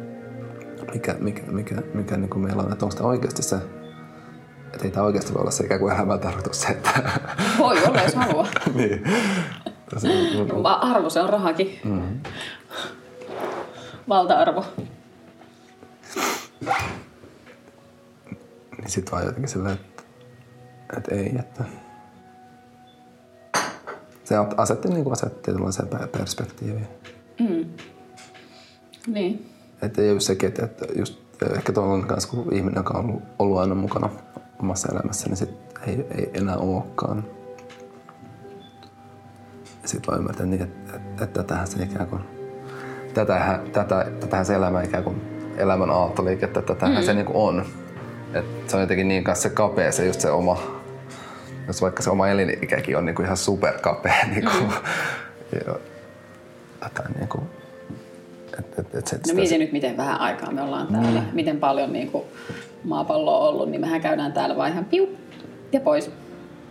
mikä, mikä, mikä, mikä niin kuin meillä on, että onko tämä oikeasti se, että ei tämä oikeasti voi olla se ikään kuin elämän tarkoitus se, että... Voi olla, jos haluaa. niin. Tosi, Arvo, se on rahakin. Mm-hmm. Valta-arvo. Niin sit vaan jotenkin silleen, että, että ei, että... Se asetti, niin kuin asetti tietynlaisen perspektiiviin. Mm. Niin. Että ei ole sekin, että, että just ehkä tuolla kanssa, kun ihminen, joka on ollut, ollut aina mukana omassa elämässä, niin sit ei, ei enää olekaan. Ja sitten vaan ymmärtää niin, että, että, että tätähän se ikään kuin, tätähän, tätä, tätähän se elämä ikään kuin elämän aaltoliikettä, että tätähän mm. se niin kuin on. Et se on jotenkin niin kanssa se kapea se just se oma, jos vaikka se oma elinikäkin on niin kuin ihan superkapea. Niin kuin, mm. ja, jotain niin kuin, et, et, et, et no mieti nyt, miten vähän aikaa me ollaan täällä, mm. miten paljon niin kuin maapallo on ollut, niin mehän käydään täällä vaan ihan piu ja pois.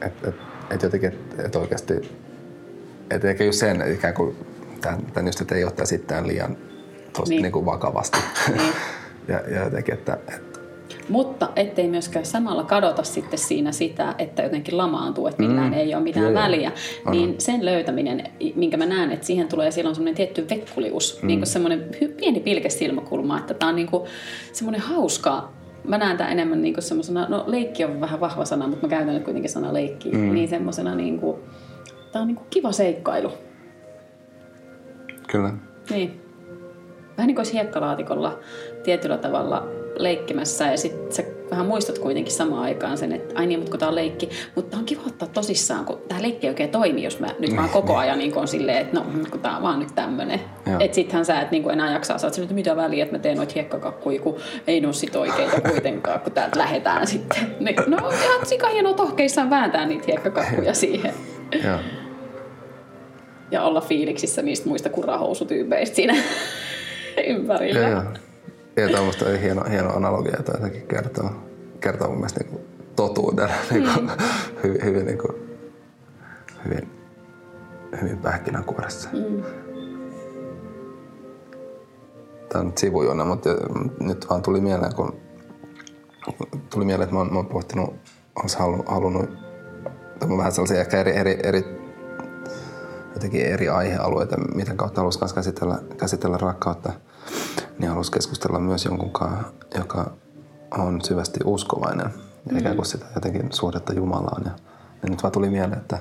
Et, et, et jotenkin, että et oikeasti, et ehkä just sen, että ikään kuin tämän, just, että ei ottaisi itseään liian tosta niin. Niin kuin vakavasti. Niin. ja, ja jotenkin, että, että mutta ettei myöskään samalla kadota sitten siinä sitä, että jotenkin lamaantuu, että millään mm. ei ole mitään Joo, väliä. Niin sen löytäminen, minkä mä näen, että siihen tulee silloin semmoinen tietty vekkulius, mm. niin kuin semmoinen pieni pilke silmäkulma, että tämä on niin kuin semmoinen hauska mä näen tämän enemmän niin kuin semmoisena, no leikki on vähän vahva sana, mutta mä käytän nyt kuitenkin sana leikki, mm. niin semmoisena niin kuin, tää on niin kuin kiva seikkailu. Kyllä. Niin. Vähän niin kuin olisi hiekkalaatikolla tietyllä tavalla leikkimässä ja sitten sä vähän muistat kuitenkin samaan aikaan sen, että ai niin, mutta kun tämä on leikki. Mutta on kiva ottaa tosissaan, kun tämä leikki oikein toimii, jos mä nyt vaan koko ajan niin on silleen, että no, kun tämä on vaan nyt tämmöinen. Että sittenhän sä et niin enää jaksaa, sä oot mitä väliä, että mä teen noita hiekkakakkuja, kun ei ne sit oikeita kuitenkaan, kun täältä lähetään sitten. Niin, no ihan sika hienoa tohkeissaan vääntää niitä hiekkakakkuja siihen. Joo. Ja olla fiiliksissä niistä muista kurahousutyypeistä siinä ympärillä. Joo, joo. Ja tuommoista on hieno, hieno analogia, että jotenkin kertoo, kertoo mun mielestä niin totuuden niin kuin, mm. hyvin, hyvin, niin kuin, hyvin, hyvin pähkinänkuoressa. Mm. Tämä on nyt sivujuona, mutta nyt vaan tuli mieleen, kun tuli mieleen, että mä oon, mä oon pohtinut, olisi halu, halunnut vähän sellaisia ehkä eri, eri, eri jotenkin eri aihealueita, miten kautta haluaisi käsitellä, käsitellä rakkautta – niin halusi keskustella myös jonkun kanssa, joka on syvästi uskovainen. Mm-hmm. Ikään kuin sitä jotenkin suhdetta Jumalaan. Ja, ja nyt vaan tuli mieleen, että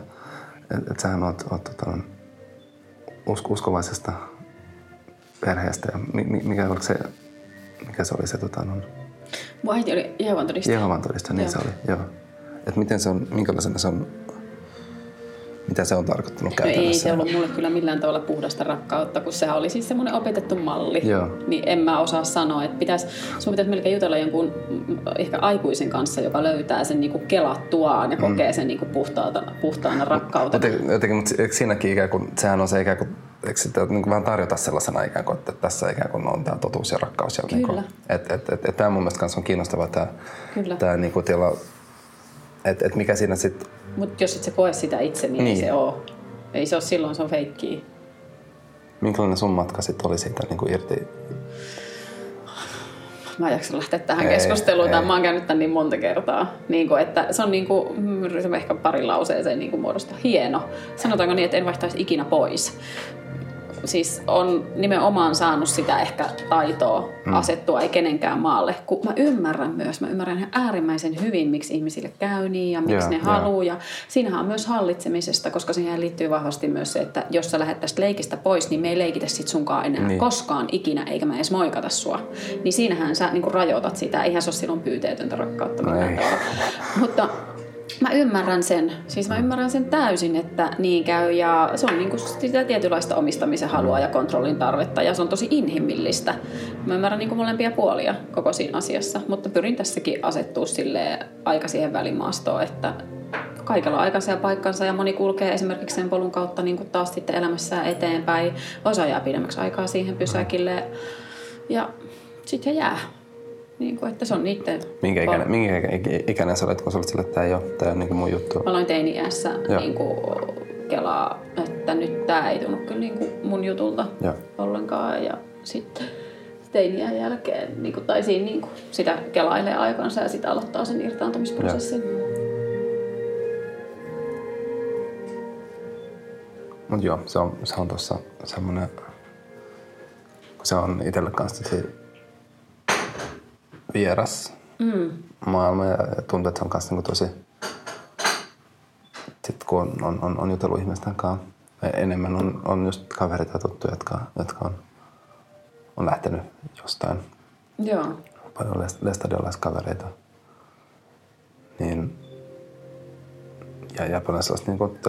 et, et sähän oot, oot tota, usko, uskovaisesta perheestä. Ja mikä, oliko se, mikä se oli se... Tota, no, Mun äiti oli Jehovan todistaja. Jehovan todistaja, niin joo. se oli, joo. Et miten se on, minkälaisena se on mitä se on tarkoittanut No ei käytännössä. se ollut mulle kyllä millään tavalla puhdasta rakkautta, kun sehän oli siis semmoinen opetettu malli. Joo. Niin en mä osaa sanoa, että pitäisi, sun pitäisi melkein jutella jonkun mm, ehkä aikuisen kanssa, joka löytää sen niinku kelattuaan ja kokee sen niinku puhtaana, puhtaana rakkautena. Jotenkin, jotenkin, mutta siinäkin ikään kuin, sehän on se ikään kuin, eikö sitä niin kuin vähän tarjota sellaisena ikään kuin, että tässä ikään kuin on tämä totuus ja rakkaus. Ja niin kuin, Kyllä. et, et, et, et, tämä mun mielestä kanssa on kiinnostavaa tämä, Kyllä. tämä niin kuin tila, että et mikä siinä sitten, Mutta jos et sä koe sitä itse, niin, Niin. ei se ole. Ei se ole silloin, se on feikkiä. minkälainen sun matka sitten oli siitä niin kuin irti? Mä en jaksa lähteä tähän Ei, keskusteluun. ei. tai Mä oon käynyt tämän niin monta kertaa. Niin kuin, että se on niin kuin, mm, ehkä pari lauseeseen niin kuin muodostaa. Hieno. Sanotaanko niin, että en vaihtaisi ikinä pois. Siis on nimenomaan saanut sitä ehkä taitoa mm. asettua ei kenenkään maalle. Kun mä ymmärrän myös, mä ymmärrän ihan äärimmäisen hyvin, miksi ihmisille käy niin ja miksi Joo, ne haluaa. Ja siinähän on myös hallitsemisesta, koska siihen liittyy vahvasti myös se, että jos sä lähdet tästä leikistä pois, niin me ei leikitä sit sunkaan enää Niin. koskaan ikinä, eikä mä edes moikata sua. Niin siinähän sä niin rajoitat sitä. Eihän se ole silloin pyyteetöntä rakkautta No millään ei. tavalla. Mutta mä ymmärrän sen. Siis mä ymmärrän sen täysin, että niin käy. Ja se on niinku sitä tietynlaista omistamisen halua ja kontrollin tarvetta. Ja se on tosi inhimillistä. Mä ymmärrän niinku molempia puolia koko siinä asiassa. Mutta pyrin tässäkin asettua sille aika siihen välimaastoon, että kaikella on aikansa ja paikkansa ja moni kulkee esimerkiksi sen polun kautta niin taas sitten elämässään eteenpäin. Osa jää pidemmäksi aikaa siihen pysäkille ja sitten jää. Niin kuin, että se on niiden Minkä ikäinen, minkä ikä- ikäinen sä olet, kun sä olet sille, että tämä ei ole, tämä on niin kuin mun juttu? Mä aloin teini-iässä niin kuin kelaa, että nyt tää ei tunnu kyllä niin kuin mun jutulta Joo. ollenkaan. Ja sitten teiniän jälkeen, niin kuin, tai siinä niin kuin, sitä kelailee aikansa ja sitten aloittaa sen irtaantumisprosessin. Mutta joo, se on, se on tuossa semmoinen, kun se on itselle kanssa vieras mm. maailma ja tuntuu, että se on kanssa niinku tosi, sitten kun on, on, on, on jutellut ihmisten kanssa, enemmän on, on just kavereita ja tuttuja, jotka, jotka on, on lähtenyt jostain Joo. paljon lest- lestadiolaiskavereita. Niin, ja, ja paljon sellaista niin kuin,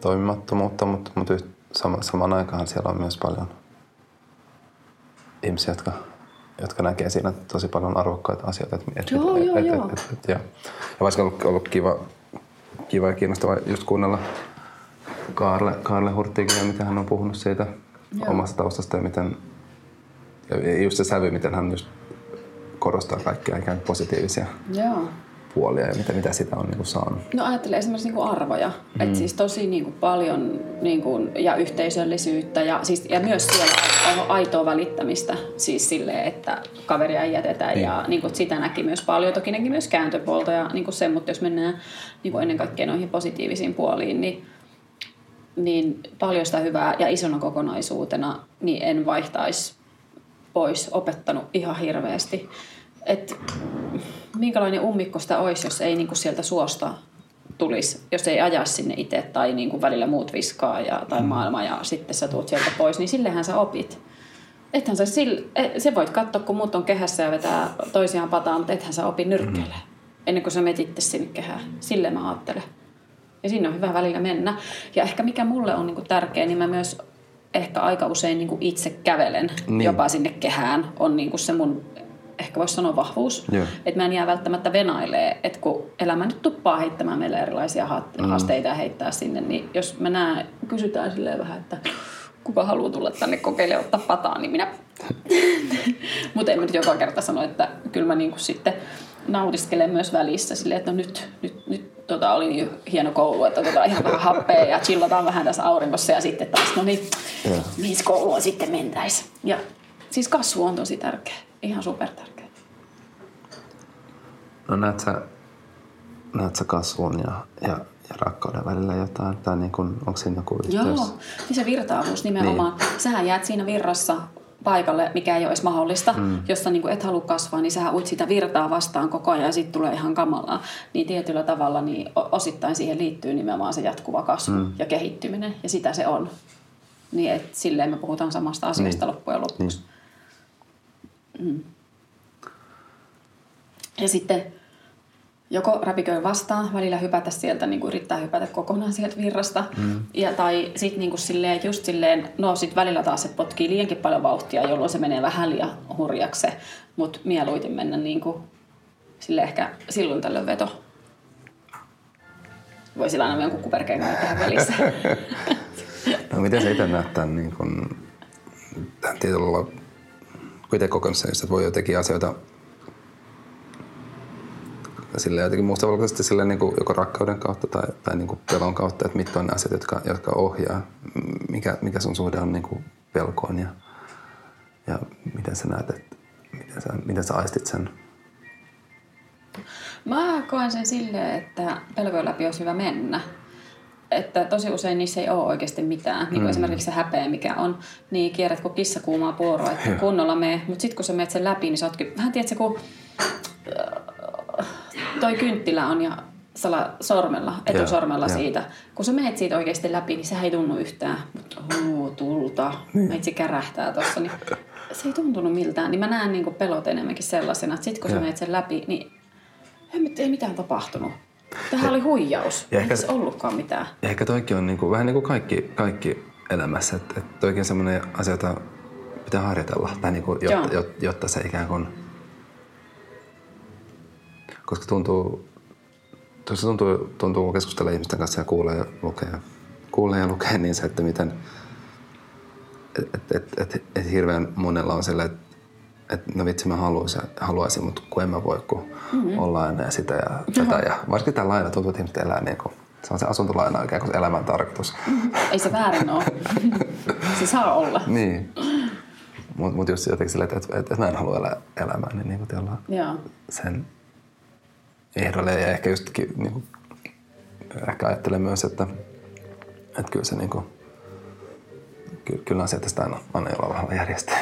toimimattomuutta, mutta, mutta yht- sama, samaan aikaan siellä on myös paljon ihmisiä, jotka, jotka näkee siinä tosi paljon arvokkaita asioita. Et, et, Joo, et, joo, et, joo. Et, et, et, ja, ja vaikka ollut, ollut kiva, kiva ja kiinnostavaa just kuunnella Kaarle, Kaarle Hurtigia, miten hän on puhunut siitä Joo. omasta taustasta ja miten ja just se sävy, miten hän just korostaa kaikkia ikään kuin positiivisia Joo. Puolia ja mitä, mitä sitä on niin kuin saanut. No ajattelen esimerkiksi niinku arvoja. Mm. Että siis tosi niinku paljon niinku, ja yhteisöllisyyttä ja, siis, ja myös siellä on aitoa välittämistä. Siis silleen, että kaveria ei jätetä Niin. ja niinku, sitä näki myös paljon. Toki näki myös kääntöpuolta ja niinku se, mutta jos mennään niinku ennen kaikkea noihin positiivisiin puoliin, niin niin paljon sitä hyvää ja isona kokonaisuutena niin en vaihtaisi pois opettanut ihan hirveästi. Et minkälainen ummikko sitä olisi, jos ei niinku sieltä suosta tulisi, jos ei aja sinne itse tai niinku välillä muut viskaa ja, tai maailma ja sitten sä tuut sieltä pois, niin sillehän sä opit. Ethän sä sille, se voit katsoa, kun muut on kehässä ja vetää toisiaan pataan, mutta ethän sä opi nyrkkeilemään ennen kuin sä menet itse sinne kehään. Sille mä ajattelen. Ja siinä on hyvä välillä mennä. Ja ehkä mikä mulle on niinku tärkeä, niin mä myös ehkä aika usein niinku itse kävelen Niin. niin. jopa sinne kehään. On niinku se mun, ehkä voisi sanoa vahvuus. Joo. Että mä en jää välttämättä venailee. Että kun elämä nyt tuppaa heittämään meille erilaisia ha- haasteita ja heittää sinne, niin jos mä näen, kysytään silleen vähän, että kuka haluaa tulla tänne kokeilemaan ottaa pataa, niin minä. Mutta en mä nyt joka kerta sano, että kyllä mä niinku sitten nautiskelen myös välissä silleen, että no nyt, nyt, nyt tota, oli niin hieno koulu, että otetaan ihan vähän happea ja chillataan vähän tässä auringossa ja sitten taas, no niin, Joo. mihin kouluun sitten mentäis. Ja siis kasvu on tosi tärkeä, ihan super tärkeä. No näet sä, näet sä kasvun ja, ja, ja rakkauden välillä jotain? Tai niin kuin, onko siinä joku yhteys? Joo, niin se virtaavuus nimenomaan. Niin. Sähän jäät siinä virrassa paikalle, mikä ei ole edes mahdollista. Mm. Jos sä niin et halua kasvaa, niin sähän uit sitä virtaa vastaan koko ajan ja sitten tulee ihan kamalaa. Niin tietyllä tavalla niin osittain siihen liittyy nimenomaan se jatkuva kasvu mm. ja kehittyminen. Ja sitä se on. Niin et silleen me puhutaan samasta asiasta niin. loppujen lopuksi. Niin. Ja sitten joko räpiköön vastaan, välillä hypätä sieltä, niin kuin yrittää hypätä kokonaan sieltä virrasta. Mm. Ja, tai sitten niin silleen, just silleen, no sit välillä taas se potkii liiankin paljon vauhtia, jolloin se menee vähän liian hurjaksi. Mutta mieluiten mennä niin kuin, sille ehkä silloin tällöin veto. Voisi aina jonkun kuperkeen tähän välissä. no miten se itse näet tämän, niin kun, tämän tietyllä kuitenkin kokonaan, että voi jotenkin asioita sille jotenkin mustavalkoisesti sille niin kuin joko rakkauden kautta tai, tai niin kuin pelon kautta, että mitkä on ne asiat, jotka, jotka ohjaa, mikä, mikä sun suhde on niin kuin pelkoon ja, ja miten sä näet, että miten sä, miten sä aistit sen? Mä koen sen silleen, että pelkojen läpi olisi hyvä mennä. Että tosi usein niissä ei ole oikeasti mitään. Niin kuin mm. esimerkiksi se häpeä, mikä on, niin kierrät kuin kissa kuumaa puoroa, että kunnolla mee. Mutta sitten kun sä menet sen läpi, niin sä ootkin, vähän tiedätkö, kun toi kynttilä on ja sala, sormella, etusormella yeah, siitä. Kun sä menet siitä oikeasti läpi, niin se ei tunnu yhtään. Mutta huu, tulta, niin. meitsi kärähtää tossa. Niin se ei tuntunut miltään. Niin mä näen niin pelot enemmänkin sellaisena, että sit kun yeah. sä menet sen läpi, niin ei mitään tapahtunut. Tähän oli huijaus. Ja ei ehkä, ollutkaan mitään. Ja ehkä toikin on niin kuin, vähän niin kuin kaikki, kaikki elämässä. Että, että toikin on sellainen asia, jota pitää harjoitella. Tai niin kuin, jotta, jotta se ikään kuin – koska tuntuu, tuossa tuntuu, tuntuu kun keskustelee ihmisten kanssa ja kuulee ja lukee, kuulee ja lukee, niin se, että miten, että et, et, et, et hirveän monella on sellainen, että et, no vitsi mä haluaisin, haluaisin, mutta kun en mä voi, kun mm-hmm. ollaan ennen sitä ja tätä. Ja varsinkin tämä laina tuntuu, että ihmiset elää niin kuin, se on se asuntolaina ikään kuin elämän tarkoitus. Mm-hmm. Ei se väärin ole. se saa olla. niin. Mutta mut just jotenkin silleen, että, että, että mä en halua elää elämää, niin, niin kuin sen ehdolle ja ehkä justkin niin kuin, ehkä ajattelen myös, että, että kyllä se niin kuin, kyllä, kyllä asiat sitä aina, aina jollain vähän järjestää.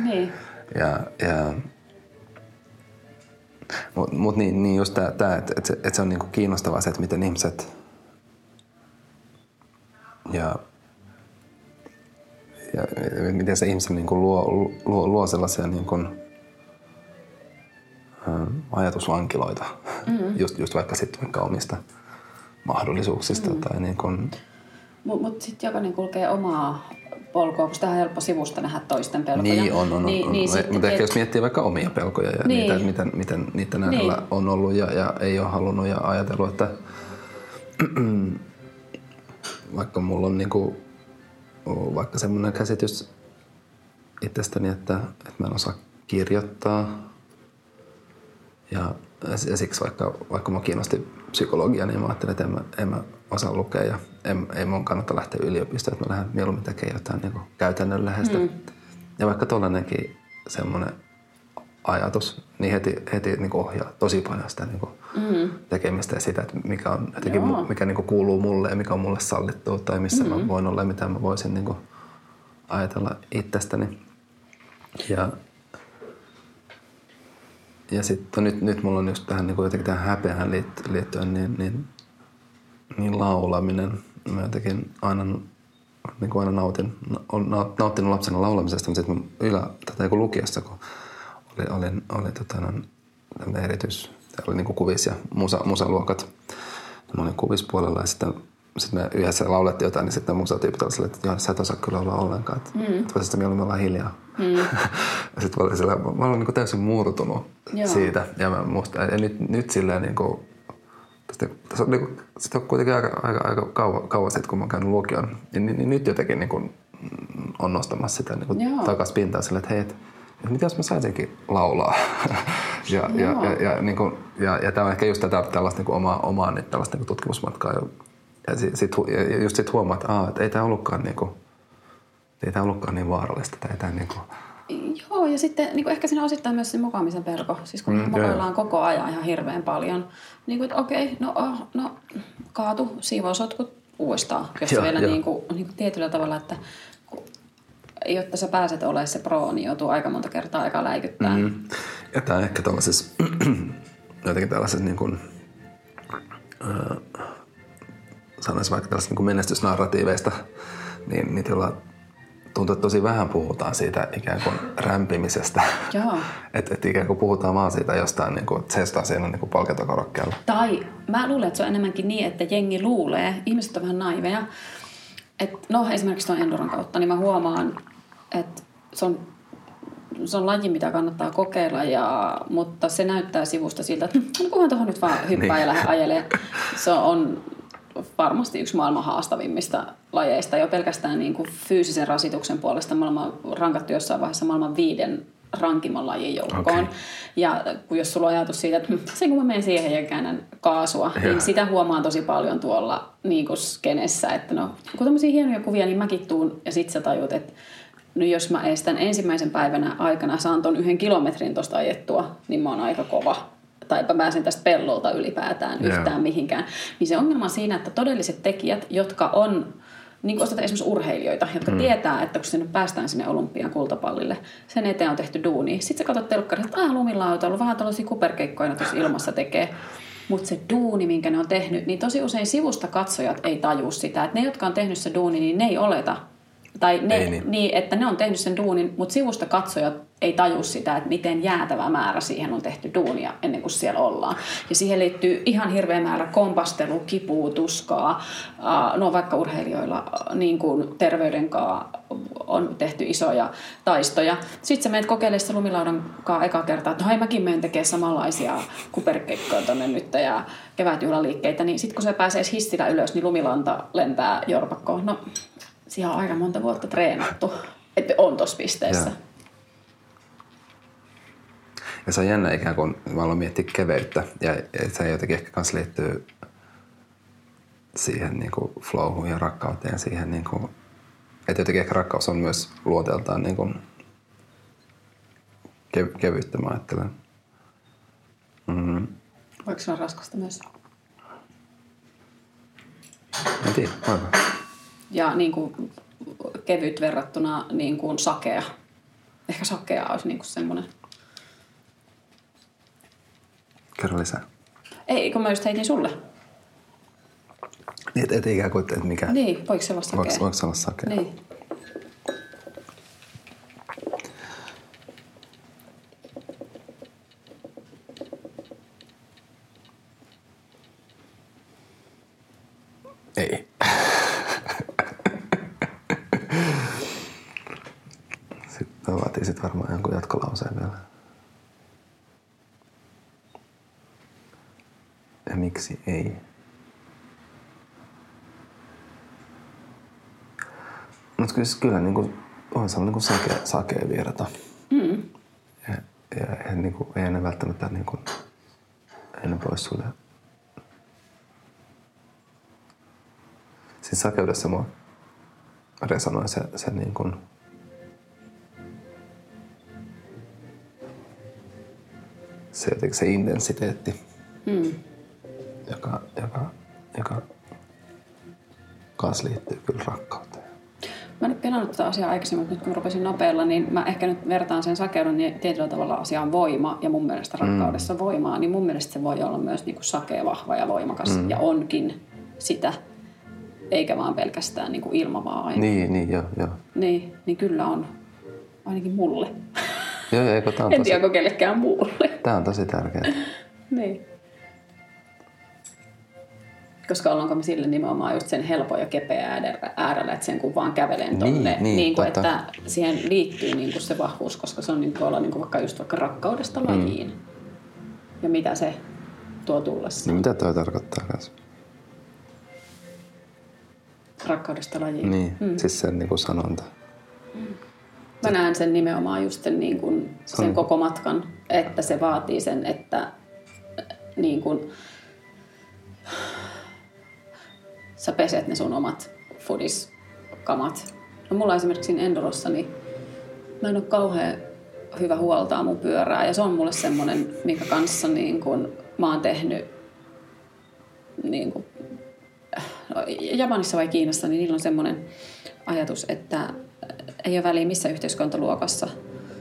Niin. Ja, ja mutta mut niin, niin just tämä, että et se, et se on niinku kiinnostavaa se, että miten ihmiset ja, ja miten se ihmisen niinku luo, luo, luo sellaisia niinku, ajatusvankiloita, mm-hmm. just, just vaikka sitten vaikka omista mahdollisuuksista. Mm-hmm. Tai niin kun... Mutta mut sitten jokainen kulkee omaa polkua, kun sitä on helppo sivusta nähdä toisten pelkoja. Niin on, on, niin, on. Niin, niin mutta ehkä jos miettii vaikka omia pelkoja ja niin. niitä, miten, miten niitä niin. on ollut ja, ja ei ole halunnut ja ajatellut, että vaikka mulla on niinku, vaikka semmoinen käsitys itsestäni, että, että mä en osaa kirjoittaa – ja, ja siksi vaikka, vaikka mä kiinnosti psykologia, niin mä ajattelin, että en mä, en mä osaa lukea ja en, ei mun kannata lähteä yliopistoon, että mä lähden mieluummin tekemään jotain niin käytännönläheistä. Mm. Ja vaikka tuollainenkin semmoinen ajatus, niin heti, heti niin ohjaa tosi paljon sitä niin mm. tekemistä ja sitä, että mikä, on jotenkin, mikä niin kuuluu mulle ja mikä on mulle sallittua tai missä mm. mä voin olla ja mitä mä voisin niin ajatella itsestäni. Ja ja sitten nyt, nyt mulla on just tähän niin jotenkin tähän häpeään liittyen, niin, niin, niin laulaminen. Mä jotenkin aina, niin kuin aina nautin, olen nauttinut lapsena laulamisesta, mutta sitten ylä, tätä niin lukiossa, kun oli, oli, oli tota, erityis, oli niin kuvis- ja musa, musaluokat. Mä olin kuvispuolella ja sitten sitten me yhdessä laulettiin jotain, niin sitten musatyypit oli silleen, että sä et osaa kyllä olla ollenkaan. Että mm. että voisit mieluummin olla hiljaa. Mm. ja sitten mä olin, sillä, mä olin niin täysin murtunut Joo. siitä. Ja, mä musta, ja nyt, nyt silleen niin kuin, tästä, tässä on, niin kuin, sit on kuitenkin aika, aika, aika kauan, kauan sitten, kun mä oon käynyt lukion. Niin, niin, niin nyt jotenkin niin kuin, on nostamassa sitä niin kuin, takaisin pintaan silleen, että hei, että että mitä jos mä saisinkin laulaa? ja, ja, ja, ja, niin kuin, ja, ja tämä on ehkä just tätä, tällaista niin kuin omaa, omaa niin tällaista niin kuin tutkimusmatkaa ja, sit, sit, ja just sitten huomaa, että, aa, että ei tämä ollutkaan, niinku, ei tämä ollutkaan niin vaarallista. Tai tämä, niinku... Joo, ja sitten niin kuin ehkä siinä osittain myös se mukaamisen pelko. Siis kun mm, mokaillaan koko ajan ihan hirveän paljon. Niin kuin, että okei, no, oh, no kaatu, siivousotkut uudestaan. Jos joo, vielä niin kuin, niin kuin tietyllä tavalla, että jotta sä pääset olemaan se pro, niin joutuu aika monta kertaa aika läikyttää. Mm. Ja tämä ehkä tällaisessa, jotenkin tällaisessa niin kuin, äh, sanoisi vaikka tällaista niin menestysnarratiiveista, niin niitä jolla tuntuu, että tosi vähän puhutaan siitä ikään kuin rämpimisestä. Että et ikään kuin puhutaan vaan siitä jostain, niin kuin, että seistaa siinä niin palkintokorokkeella. Tai mä luulen, että se on enemmänkin niin, että jengi luulee, ihmiset on vähän naiveja, että no esimerkiksi tuon Enduron kautta, niin mä huomaan, että se on, se on laji, mitä kannattaa kokeilla, ja, mutta se näyttää sivusta siltä, että no kunhan tuohon nyt vaan hyppää Niin. ja lähde ajelemaan. Se on varmasti yksi maailman haastavimmista lajeista jo pelkästään niin kuin fyysisen rasituksen puolesta. Me ollaan rankattu jossain vaiheessa maailman viiden rankimman lajin joukkoon. Okei. Ja kun jos sulla on ajatus siitä, että hm, sen kun mä menen siihen ja käännän kaasua, Joo. niin sitä huomaan tosi paljon tuolla niin kuin skenessä, että no kun tämmöisiä hienoja kuvia, niin mäkin tuun ja sit sä tajut, että no jos mä edes tämän ensimmäisen päivänä aikana saan ton yhden kilometrin tosta ajettua, niin mä oon aika kova. Tai mä pääsen tästä pellolta ylipäätään Joo. yhtään mihinkään. Niin se ongelma on siinä, että todelliset tekijät, jotka on niin kuin esimerkiksi urheilijoita, jotka mm. tietää, että kun sinne päästään sinne olympian kultapallille, sen eteen on tehty duuni. Sitten sä katsot telkkarista, että aah, lumilauta, vähän tällaisia kuperkeikkoja tuossa ilmassa tekee. Mutta se duuni, minkä ne on tehnyt, niin tosi usein sivusta katsojat ei tajua sitä. Että ne, jotka on tehnyt se duuni, niin ne ei oleta. Tai ne, Ei niin. niin, että ne on tehnyt sen duunin, mutta sivusta katsojat ei taju sitä, että miten jäätävä määrä siihen on tehty duunia ennen kuin siellä ollaan. Ja siihen liittyy ihan hirveä määrä kompastelu, kipua, tuskaa. No vaikka urheilijoilla niin kuin terveydenkaan on tehty isoja taistoja. Sitten sä menet kokeilemaan sitä lumilaudan kaa eka kertaa, että no hei mäkin menen tekemään samanlaisia kuperkeikkoja tonne nyt ja kevätjuhlaliikkeitä. Niin sitten kun se pääsee hissillä ylös, niin lumilanta lentää jorpakkoon. No siihen on aika monta vuotta treenattu, että on tuossa pisteessä. Joo. Ja se on jännä ikään kuin, mä aloin miettiä keveyttä. Ja ja se jotenkin ehkä kans liittyy siihen niin kuin flowhun ja rakkauteen. Siihen niin kuin, että jotenkin ehkä rakkaus on myös luonteeltaan niin kuin kev- kevyyttä, mä ajattelen. Mm. Voiko se olla raskasta myös? En tiedä. Ja niin kuin kevyt verrattuna niin kuin sakea. Ehkä sakea olisi niin kuin semmoinen. Kerro lisää. Ei, kun mä just heitin sulle. Niin, että et ikään kuin, että mikä. Niin, voiko se olla sakea? Voiko, voiko se olla sakea? Niin. Ei. Sitten vaatii sit varmaan jonkun jatkolauseen vielä. Ja miksi ei? Mutta kyllä, niin kuin, on se niin kuin sakea, sakea virta. Mm. Ja, ja ei, niin kuin, ei ne välttämättä niin kuin, ei ne pois sulle. Siis sakeudessa mua resonoi se, se niin kuin, se, jotenkin se intensiteetti, Mm. joka, joka, joka kanssa liittyy kyllä rakkauteen. Mä en nyt pelannut tätä asiaa aikaisemmin, mutta nyt kun mä rupesin nopealla, niin mä ehkä nyt vertaan sen sakeuden niin tietyllä tavalla asiaan voima ja mun mielestä rakkaudessa voimaa, niin mun mielestä se voi olla myös niin kuin sakea, vahva ja voimakas mm. ja onkin sitä, eikä vaan pelkästään niin kuin ilmavaa aina. Niin, niin, joo, joo. Niin, niin kyllä on. Ainakin mulle. Joo, eikö tää on En tosi, tiedä, onko kellekään muulle. tää on tosi tärkeää. niin. Koska ollaanko me sille nimenomaan just sen helpon ja kepeä äärellä- että sen kun vaan kävelen tonne, Niin, niin, niin kuin, totta. että siihen liittyy niin kuin se vahvuus, koska se on niin kuin olla niin kuin vaikka just vaikka rakkaudesta Mm. lajiin. Ja mitä se tuo tullessa. Niin mitä toi tarkoittaa kanssa? Rakkaudesta lajiin. Niin, mm. siis sen niin kuin sanonta. Mä näen sen nimenomaan just sen, niin kuin, sen koko matkan, että se vaatii sen, että niin kuin, sä peset ne sun omat foodiskamat. No mulla esimerkiksi Endorossa, niin mä en ole kauhean hyvä huoltaa mun pyörää. Ja se on mulle semmoinen, minkä kanssa niin kuin, mä oon tehnyt niin kuin, no, Japanissa vai Kiinassa, niin niillä on semmoinen ajatus, että ei ole väliä missä yhteiskuntaluokassa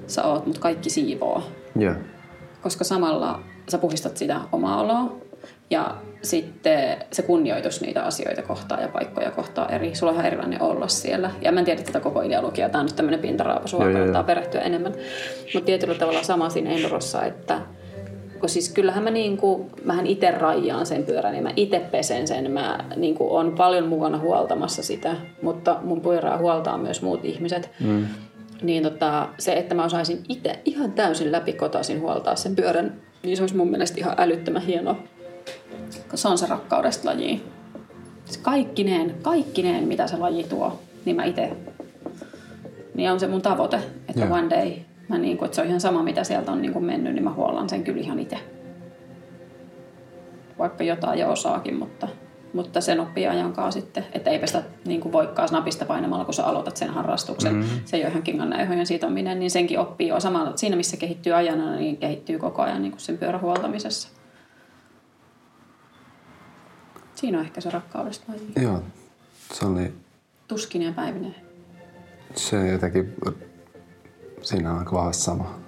sä oot, mutta kaikki siivoo. Joo. Koska samalla sä puhistat sitä omaa oloa Ja sitten se kunnioitus niitä asioita kohtaa ja paikkoja kohtaa eri. Sulla on ihan erilainen olla siellä. Ja mä en tiedä tätä koko ideologiaa. Tämä on nyt tämmöinen joo, kannattaa perehtyä enemmän. Mutta tietyllä tavalla sama siinä Endorossa, että kun siis kyllähän mä niinku, mähän itse rajaan sen pyörän ja mä itse pesen sen. Mä niinku on paljon mukana huoltamassa sitä, mutta mun pyörää huoltaa myös muut ihmiset. Mm. Niin tota, se, että mä osaisin itse ihan täysin läpikotaisin huoltaa sen pyörän, niin se olisi mun mielestä ihan älyttömän hienoa. Se on se rakkaudesta laji. Se kaikkineen, kaikkineen, mitä se laji tuo, niin mä itse. Niin on se mun tavoite, että Joo. one day, mä niin kuin, että se on ihan sama mitä sieltä on niin kuin mennyt, niin mä huollan sen kyllä ihan itse. Vaikka jotain jo osaakin, mutta, mutta sen oppii ajankaan sitten. Että eipä sitä niin kuin voikaan napista painamalla, kun sä aloitat sen harrastuksen. Mm-hmm. Se ei ole ihan kingan sitominen, niin senkin oppii jo samalla. Siinä missä kehittyy ajana, niin kehittyy koko ajan niin kuin sen pyörän huoltamisessa. Siinä on ehkä se rakkaudesta. Joo, se oli Tuskinen ja päivinen. se jotenkin, siinä on aika vahvasti sama,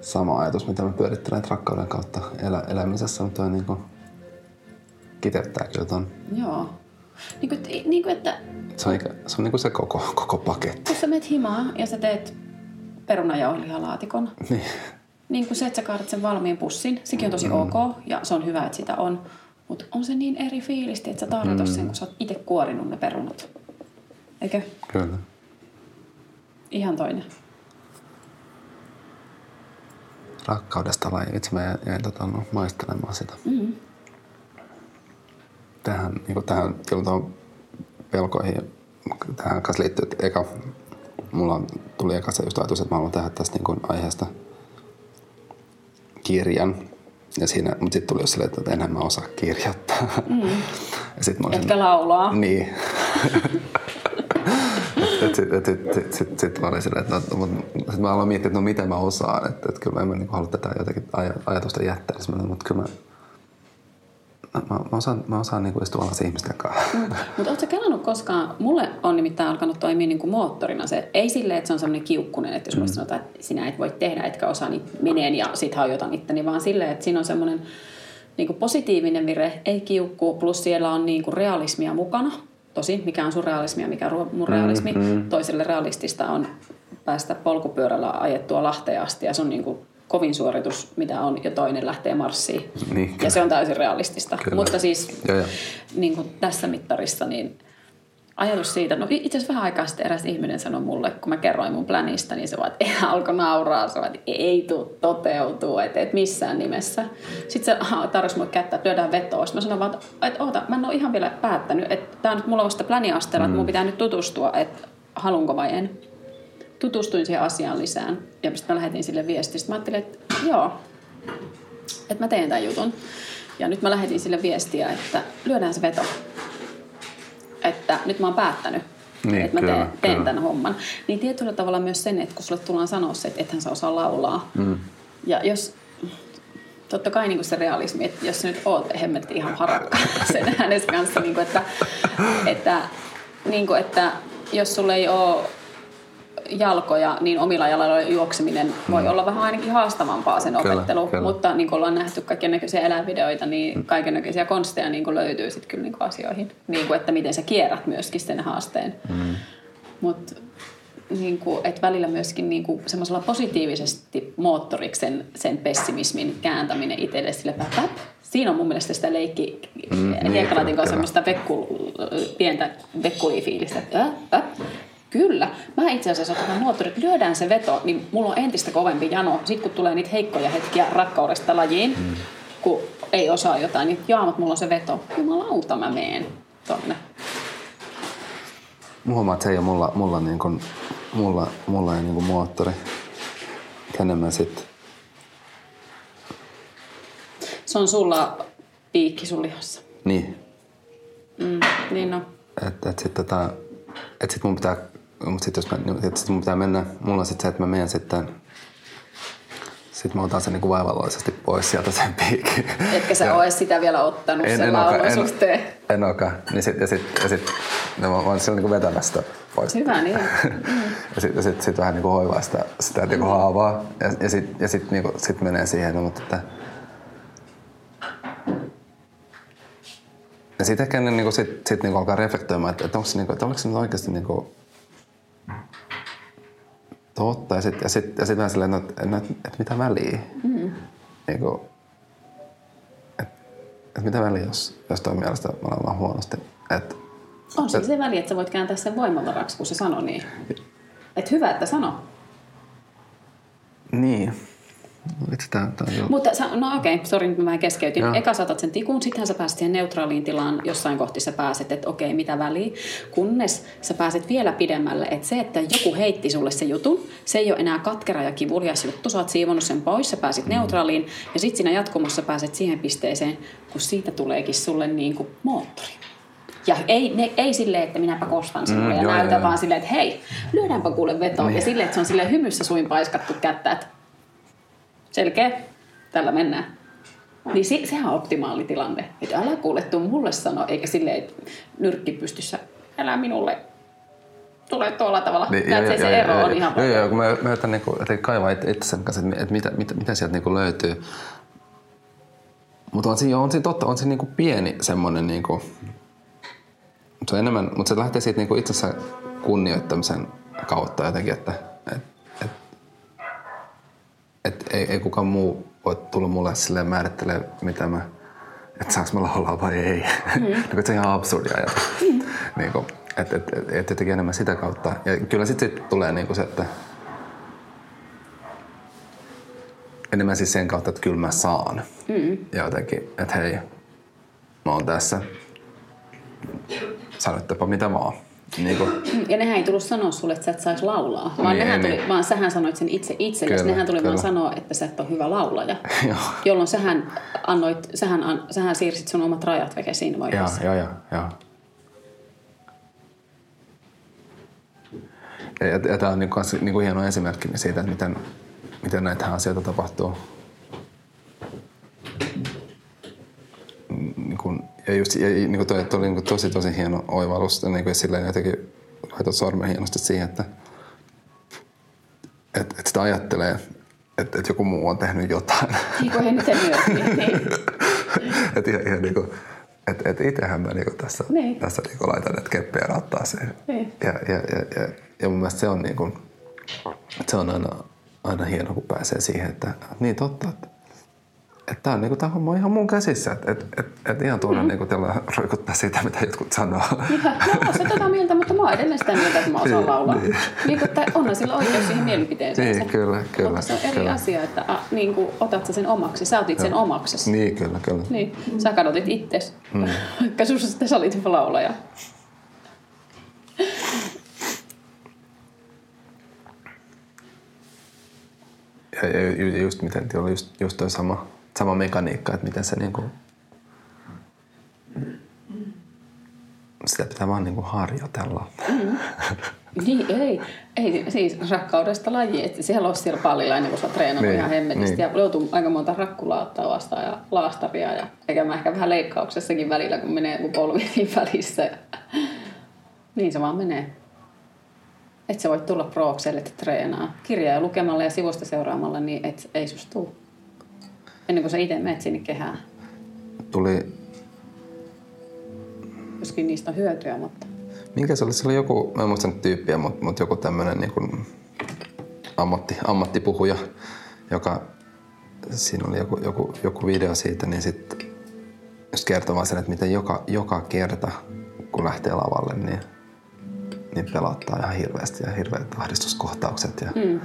sama ajatus, mitä mä pyörittelen rakkauden kautta elä, elämisessä, mutta toi niinku kiteyttää kyllä ton. Joo. Niin kuin, niin kuin että Se on, se on niinku se koko, koko paketti. kun sä menet himaan ja sä teet perunajauhelihalaatikon, Niin. niin kuin se, että sä kaadat sen valmiin pussin, sekin on tosi mm. ok ja se on hyvä, että sitä on. Mutta on se niin eri fiilisti, että sä tarjotat mm. sen, kun sä oot itse kuorinut ne perunat. Eikö? Kyllä. Ihan toinen. Rakkaudesta laji. Itse mä jäin, tota, no, maistelemaan sitä. Mm. Tähän, niin tähän kyllä tuohon pelkoihin, tähän kanssa liittyy, että eka, mulla tuli eka se just ajatus, että mä haluan tehdä tästä niin kuin aiheesta kirjan. Ja siinä, mutta sitten tuli jo silleen, että enhän mä osaa kirjoittaa. Mm. Ja sit mä olisin, Etkä laulaa. Niin. et sit, et sit, sit, sit, sit mä olin silleen, että no, mut, sit mä aloin miettiä, että no miten mä osaan. Että, että kyllä mä en mä niinku halua tätä jotenkin aj- ajatusta jättää. Siis mä olin, mutta kyllä mä, mä, mä osaan, mä osaan niinku istua alas ihmisten kanssa. Mutta ootko kelannut koskaan, mulle on nimittäin alkanut toimia niin kuin moottorina se, ei silleen, että se on semmoinen kiukkunen, että jos mulle sanotaan, että sinä et voi tehdä, etkä osaa, niin meneen ja sit hajotan itteni, vaan silleen, että siinä on semmoinen niin kuin positiivinen vire, ei kiukku, plus siellä on niin kuin realismia mukana. Tosi, mikä on sun realismia, mikä on mun realismi. Mm-hmm. Toiselle realistista on päästä polkupyörällä ajettua Lahteen asti ja se on niin kuin kovin suoritus, mitä on, ja toinen lähtee marssiin. Niin, ja se on täysin realistista. Kyllä. Mutta siis Joo, joo. niin kuin tässä mittarissa, niin ajatus siitä, no itse asiassa vähän aikaa sitten eräs ihminen sanoi mulle, kun mä kerroin mun planista, niin se vaan, että alkoi nauraa, se vaan, että ei tule toteutuu, että et missään nimessä. Sitten se tarjosi mulle kättä, että lyödään vetoa. Sitten mä sanoin vaan, että, oota, mä en ole ihan vielä päättänyt, että tämä on nyt mulla vasta planiasteella, että mun pitää nyt tutustua, että halunko vai en. Tutustuin siihen asiaan lisään ja sitten mä lähetin sille viestiä. Sitten mä ajattelin, että joo, että mä teen tämän jutun. Ja nyt mä lähetin sille viestiä, että lyödään se veto. Että nyt mä oon päättänyt, Niin, että mä kyllä, teen, teen kyllä. tämän homman. Niin tietyllä tavalla myös sen, että kun sulle tullaan sanoa se, että ethän sä osaa laulaa. Mm. Ja jos, totta kai niin se realismi, että jos sä nyt oot hemmetti ihan harakka sen äänes kanssa, niin kuin, että, että, niin kuin, että jos sulle ei ole jalkoja, niin omilla jaloilla juokseminen voi olla vähän ainakin haastavampaa sen Mm. Kyllä, opettelu. kyllä. Mutta niin kuin ollaan nähty kaiken näköisiä eläinvideoita, niin kaiken näköisiä konsteja niin kuin löytyy sitten kyllä niin kuin asioihin. Niin kuin, että miten sä kierrät myöskin sen haasteen. Mm. Mutta niin kuin, että välillä myöskin niin kuin semmoisella positiivisesti moottoriksi sen, sen pessimismin kääntäminen itselle sille päp, päp. Siinä on mun mielestä sitä leikki Mm, mm, niin, hiekkalatin kanssa semmoista vekku, pientä vekkulifiilistä. Äh, äh. Kyllä. Mä itse asiassa otan moottorit, lyödään se veto, niin mulla on entistä kovempi jano. Sitten kun tulee niitä heikkoja hetkiä rakkaudesta lajiin, mm. kun ei osaa jotain, niin jaa, mutta mulla on se veto. Jumalauta mä meen tonne. Mä huomaan, että se ei ole mulla, mulla, niin kuin, mulla, mulla ei niin kuin moottori. Enemmän sit, Se on sulla piikki sun lihassa. niin, Mm, niin no. että et sit, tota, et sit mun pitää, mut sit jos mä, et sit mun pitää mennä, mulla on sit se, että mä menen sitten, sit mä otan sen niin kuin vaivalloisesti pois sieltä sen piikin. Etkä sä ole sitä vielä ottanut en, sen laulun suhteen. En ookaan. Niin sit, ja sit, ja sit no, mä oon silloin niin vetämässä sitä pois. Hyvä niin. Ja sitten sit, sit vähän niin kuin hoivaa sitä, sitä niin kuin haavaa. Ja, ja sitten ja sit, niin kuin, sit menee siihen, no, mutta että, ja sitten ehkä ne niinku sit, sit niinku alkaa reflektoimaan, että, että onko se, niinku, että oliko se nyt oikeasti niinku totta. Ja sitten ja sit, ja sit vähän silleen, että, että, että, että mitä väliä. Mm. Niinku, että, että mitä väliä, jos, jos toi mielestä mä olen vaan huonosti. Että, On se se väli, että sä voit kääntää sen voimavaraksi, kun se sanoo niin. Että hyvä, että sano. niin. Vitsi, tää, tää on jo... Mutta sä, no okei, okay, sori, mä vähän keskeytin. Joo. Eka saatat sen tikun, sittenhän sä pääset siihen neutraaliin tilaan. Jossain kohti sä pääset, että okei, mitä väliä. Kunnes sä pääset vielä pidemmälle, että se, että joku heitti sulle se jutun, se ei ole enää katkera ja kivulias juttu. Sä oot siivonnut sen pois, sä pääsit Mm. neutraaliin. Ja sitten siinä jatkumossa pääset siihen pisteeseen, kun siitä tuleekin sulle niin kuin moottori. Ja ei, ne, ei silleen, että minäpä kostan sinulle Mm, ja joo, näytän, joo, vaan silleen, että hei, lyödäänpä kuule vetoon. Niin. Ja silleen, että se on silleen hymyssä suin paiskattu kättä, että selkeä, tällä mennään. Niin se, sehän on optimaali tilanne. Että älä kuule tuu mulle sano, eikä silleen, että nyrkki pystyssä, älä minulle tule tuolla tavalla. Niin, Näet, se, se ero on ihan Joo, joo, kun mä, mä yritän niinku, kaivaa itsensä kanssa, että, että mitä, mitä, mitä sieltä niinku löytyy. Mutta on siinä, on siinä totta, on siinä niinku pieni semmoinen, niinku, se on enemmän, mutta se lähtee siitä niinku itsensä kunnioittamisen kautta jotenkin, että et, et, et, ei, ei kukaan muu voi tulla mulle silleen määrittelee, mitä mä, että saanko mä laulaa vai ei. Mm. niin, se on ihan absurdia ajatus. Mm. niin kuin, että et, et, et jotenkin enemmän sitä kautta. Ja kyllä sitten sit tulee niin kuin se, että enemmän siis sen kautta, että kyllä mä saan. Mm. Ja jotenkin, että hei, mä oon tässä. Sanoittepa mitä vaan. Niin kuin, Ja nehän ei tullut sanoa sulle, että sä et saisi laulaa, vaan, Niin, nehän niin. tuli, vaan sähän sanoit sen itse itsellesi. Kyllä, Nehän tuli vaan kyllä. sanoa, että sä et ole hyvä laulaja. Jolloin sähän, annoit, sähän, an, sähän siirsit sun omat rajat veke siinä Joo, vaiheessa. joo, joo. joo. Ja, ja, ja tämä on niin kuin, niin kuin hieno esimerkki siitä, että miten, miten näitä asioita tapahtuu. Niin kuin, ja just, ja, niin kuin toi, toi oli niin kuin tosi, tosi hieno oivallus. Ja niin kuin silleen jotenkin laitot sormen hienosti siihen, että, että, että sitä ajattelee, että, että joku muu on tehnyt jotain. Niin kuin he nyt myös. Niin, niin. että ihan, ihan niinku, et, et itsehän mä niinku tässä, Niin. tässä niinku laitan näitä keppejä rattaaseen. Niin. Ja, ja, ja, ja, ja mun mielestä se on, niinku, se on aina, aina hieno, kun pääsee siihen, että niin totta, että että tämä, on, niinku, tämä homma on ihan mun käsissä. Että et, et, et ihan tuoda mm. niinku, roikuttaa siitä, mitä jotkut sanoo. Ihan, mä oon se tota mieltä, mutta mä oon edelleen sitä mieltä, että mä osaan Niin, laulaa. niin. Niin. kuin, tai onhan sillä oikeus siihen mielipiteeseen. Niin, kyllä, kyllä, Mutta se on eri kyllä. asia, että a, niin kuin, otat sä sen omaksi. Sä otit sen omaksesi. niin, kyllä, kyllä. Niin, sä kadotit itses. Mm. Vaikka susta sä olit laulaja. Ja, ja ju- just miten oli just, just toi sama, sama mekaniikka, että miten se niinku... Sitä pitää vaan niinku harjoitella. Niin, ei. ei. Siis rakkaudesta laji. Että siellä on siellä pallilla ennen kuin sä oot treenannut Niin, ihan hemmetisti. niin. Ja joutuu aika monta rakkulaa ottaa vastaan ja laastaria. Ja tekemään ehkä vähän leikkauksessakin välillä, kun menee joku polvi niin välissä. Ja... Niin se vaan menee. Et sä voit tulla prookselle, että treenaa. Kirjaa lukemalla ja sivusta seuraamalla, niin et, ei susta tuu. Ennen kuin sä itse menet sinne kehään. Tuli, Joskin niistä on hyötyä, mutta... minkä se oli? Se oli joku, mä en muista nyt tyyppiä, mutta, mutta joku tämmönen niinku ammatti, ammattipuhuja, joka, siinä oli joku, joku, joku video siitä, niin sitten just kertoo vaan sen, että miten joka, joka kerta, kun lähtee lavalle, niin, niin pelottaa ihan hirveästi ja hirveät ahdistuskohtaukset. Ja, mm.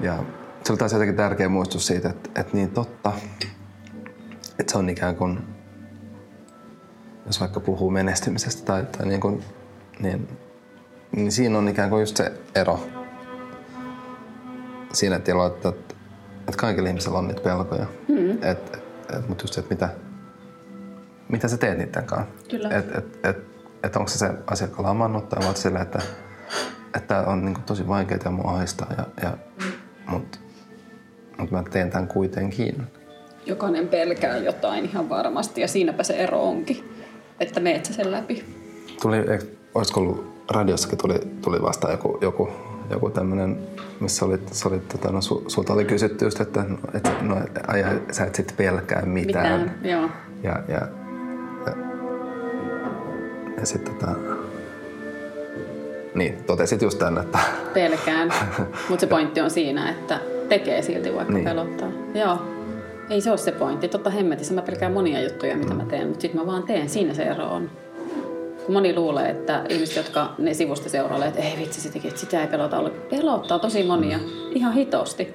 ja se oli taas jotenkin tärkeä muistus siitä, että, että niin totta, että se on ikään kuin, jos vaikka puhuu menestymisestä tai, tai niin, kuin, niin, niin siinä on ikään kuin just se ero siinä että, että, että kaikilla ihmisillä on niitä pelkoja. Mm. Et, et, et, mutta just se, että mitä, mitä sä teet niiden kanssa. Kyllä. Et, et, et, et onko se se asiakkaalla amannut tai vaan sillä, että että on niin kuin tosi vaikeaa ja mua ahistaa, ja, ja, mutta mut mä teen tämän kuitenkin. Jokainen pelkää jotain ihan varmasti ja siinäpä se ero onkin, että meet sä sen läpi. Tuli, olisiko ollut radiossakin tuli, tuli vasta joku, joku, joku tämmöinen, missä olit, sä olit, tota, no, su, sulta oli kysytty just, että no, et, no, ai, sä et sit pelkää mitään. Mitään, joo. Ja, ja, ja, ja sitten tota, niin, totesit just tämän, että Pelkään. Mutta se pointti on siinä, että tekee silti vaikka Niin. pelottaa. Joo. Ei se ole se pointti. Totta hemmetissä mä pelkään monia juttuja, mitä mä teen, mutta sitten mä vaan teen. Siinä se ero on. Kun moni luulee, että ihmiset, jotka ne sivusta seurailee, että ei vitsi, se teki, että sitä ei pelota ole. Pelottaa tosi monia. Ihan hitosti.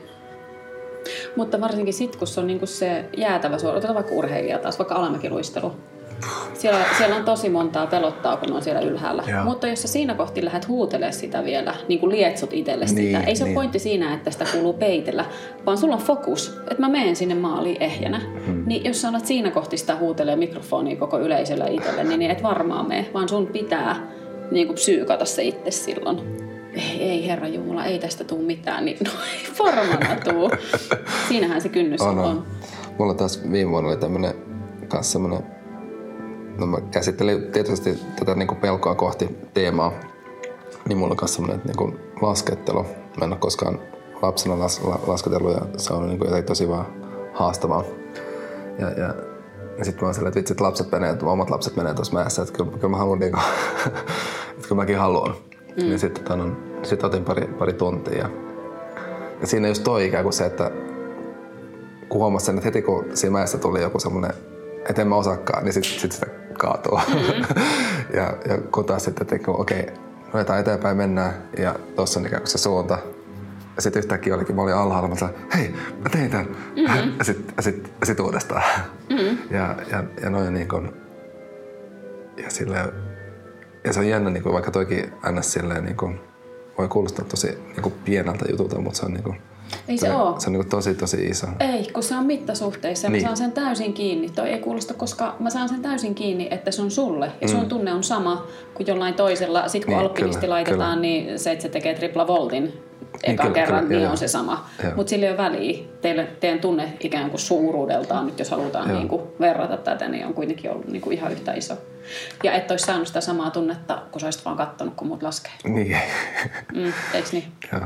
Mutta varsinkin sitten, kun se on niinku se jäätävä suori. Otetaan vaikka urheilija taas, vaikka alamäkiluistelu. Siellä, siellä on tosi montaa pelottaa, kun on siellä ylhäällä. Joo. Mutta jos sä siinä kohti lähdet huutelemaan sitä vielä, niin kuin lietsot itselle Niin, sitä, ei se ole niin. pointti siinä, että sitä kuuluu peitellä, vaan sulla on fokus, että mä menen sinne maaliin ehjänä. Hmm. Niin jos sä alat siinä kohti sitä huutelee mikrofonia koko yleisölle itselle, niin et varmaan mene, vaan sun pitää niin kuin psyykata se itse silloin. Ei, ei herra Jumala, ei tästä tuu mitään, niin no ei varmaan tuu. Siinähän se kynnys on, on. on. Mulla taas viime vuonna oli tämmönen, kans semmonen, no mä käsittelin tietysti tätä niinku pelkoa kohti teemaa, niin mulla on myös semmonen niinku laskettelu. Mä en ole koskaan lapsena las, la, lasketellut ja se on niinku jotenkin tosi vaan haastavaa. Ja, ja, ja sitten mä oon silleen, että vitsi, että lapset menee, että omat lapset menee tuossa mäessä, että kyllä, kyllä mä haluan niinku, että kyllä mäkin haluan. Mm. Ja sitten tota, no, sit otin pari, pari tuntia. Ja, ja siinä just toi ikään kuin se, että kun huomasin sen, että heti kun siinä mäessä tuli joku semmoinen, että en mä osaakaan, niin sitten sit sitä kaatuu. Mm-hmm. ja, ja kun taas sitten, että okei, ruvetaan eteenpäin mennään ja tuossa on ikään kuin se suunta. Ja sitten yhtäkkiä olikin, mä olin alhaalla, mä sanoin, hei, mä tein tämän. Mm-hmm. Ja sitten sit, sit uudestaan. Mm-hmm. Ja, ja, ja noin niin kuin, ja silleen, ja se on jännä, niin kuin, vaikka toikin ns. silleen niin kuin, voi kuulostaa tosi niin kuin pieneltä jutulta, mutta se on niin kuin, Ei se oo. se on niin tosi tosi iso. Ei, kun se on mittasuhteissa ja Niin. mä saan sen täysin kiinni. Toi ei kuulosta, koska mä saan sen täysin kiinni, että se on sulle. Ja sun tunne on sama kuin jollain toisella. Sitten kun Mm. Niin, alpinisti kyllä, laitetaan, kyllä. niin se, että se tekee tripla voltin eka kyllä, kerran, kyllä, niin joo, on se sama. Mutta sillä ei ole väliä. Teille, teidän tunne ikään kuin suuruudeltaan, nyt jos halutaan Joo. niin kuin verrata tätä, niin on kuitenkin ollut niin kuin ihan yhtä iso. Ja et olisi saanut sitä samaa tunnetta, kun sä olisit vaan kattonut, kun muut laskee. Niin. Mm, eiks niin? Joo.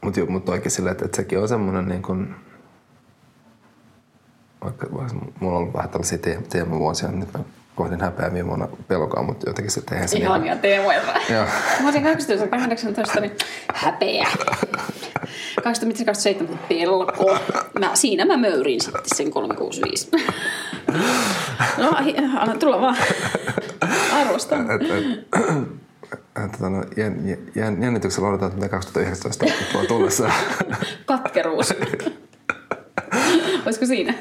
Mutta mut oikein silleen, että, että sekin on semmoinen niin kuin, vaikka, vaikka mulla on ollut vähän tällaisia te- teemavuosia, niin nyt mä kohdin häpeää viime vuonna pelkoa, mutta jotenkin sitten eihän se Ihania teemoja. Joo. Mä olisin 2018, niin häpeä. 2027 pelko. Mä, siinä mä möyrin sitten sen 365. No, anna tulla vaan. Arvostan. Et, et, tota, no, jän, jän, jännityksellä että mitä 2019 tuo tullessa. Katkeruus. Olisiko siinä?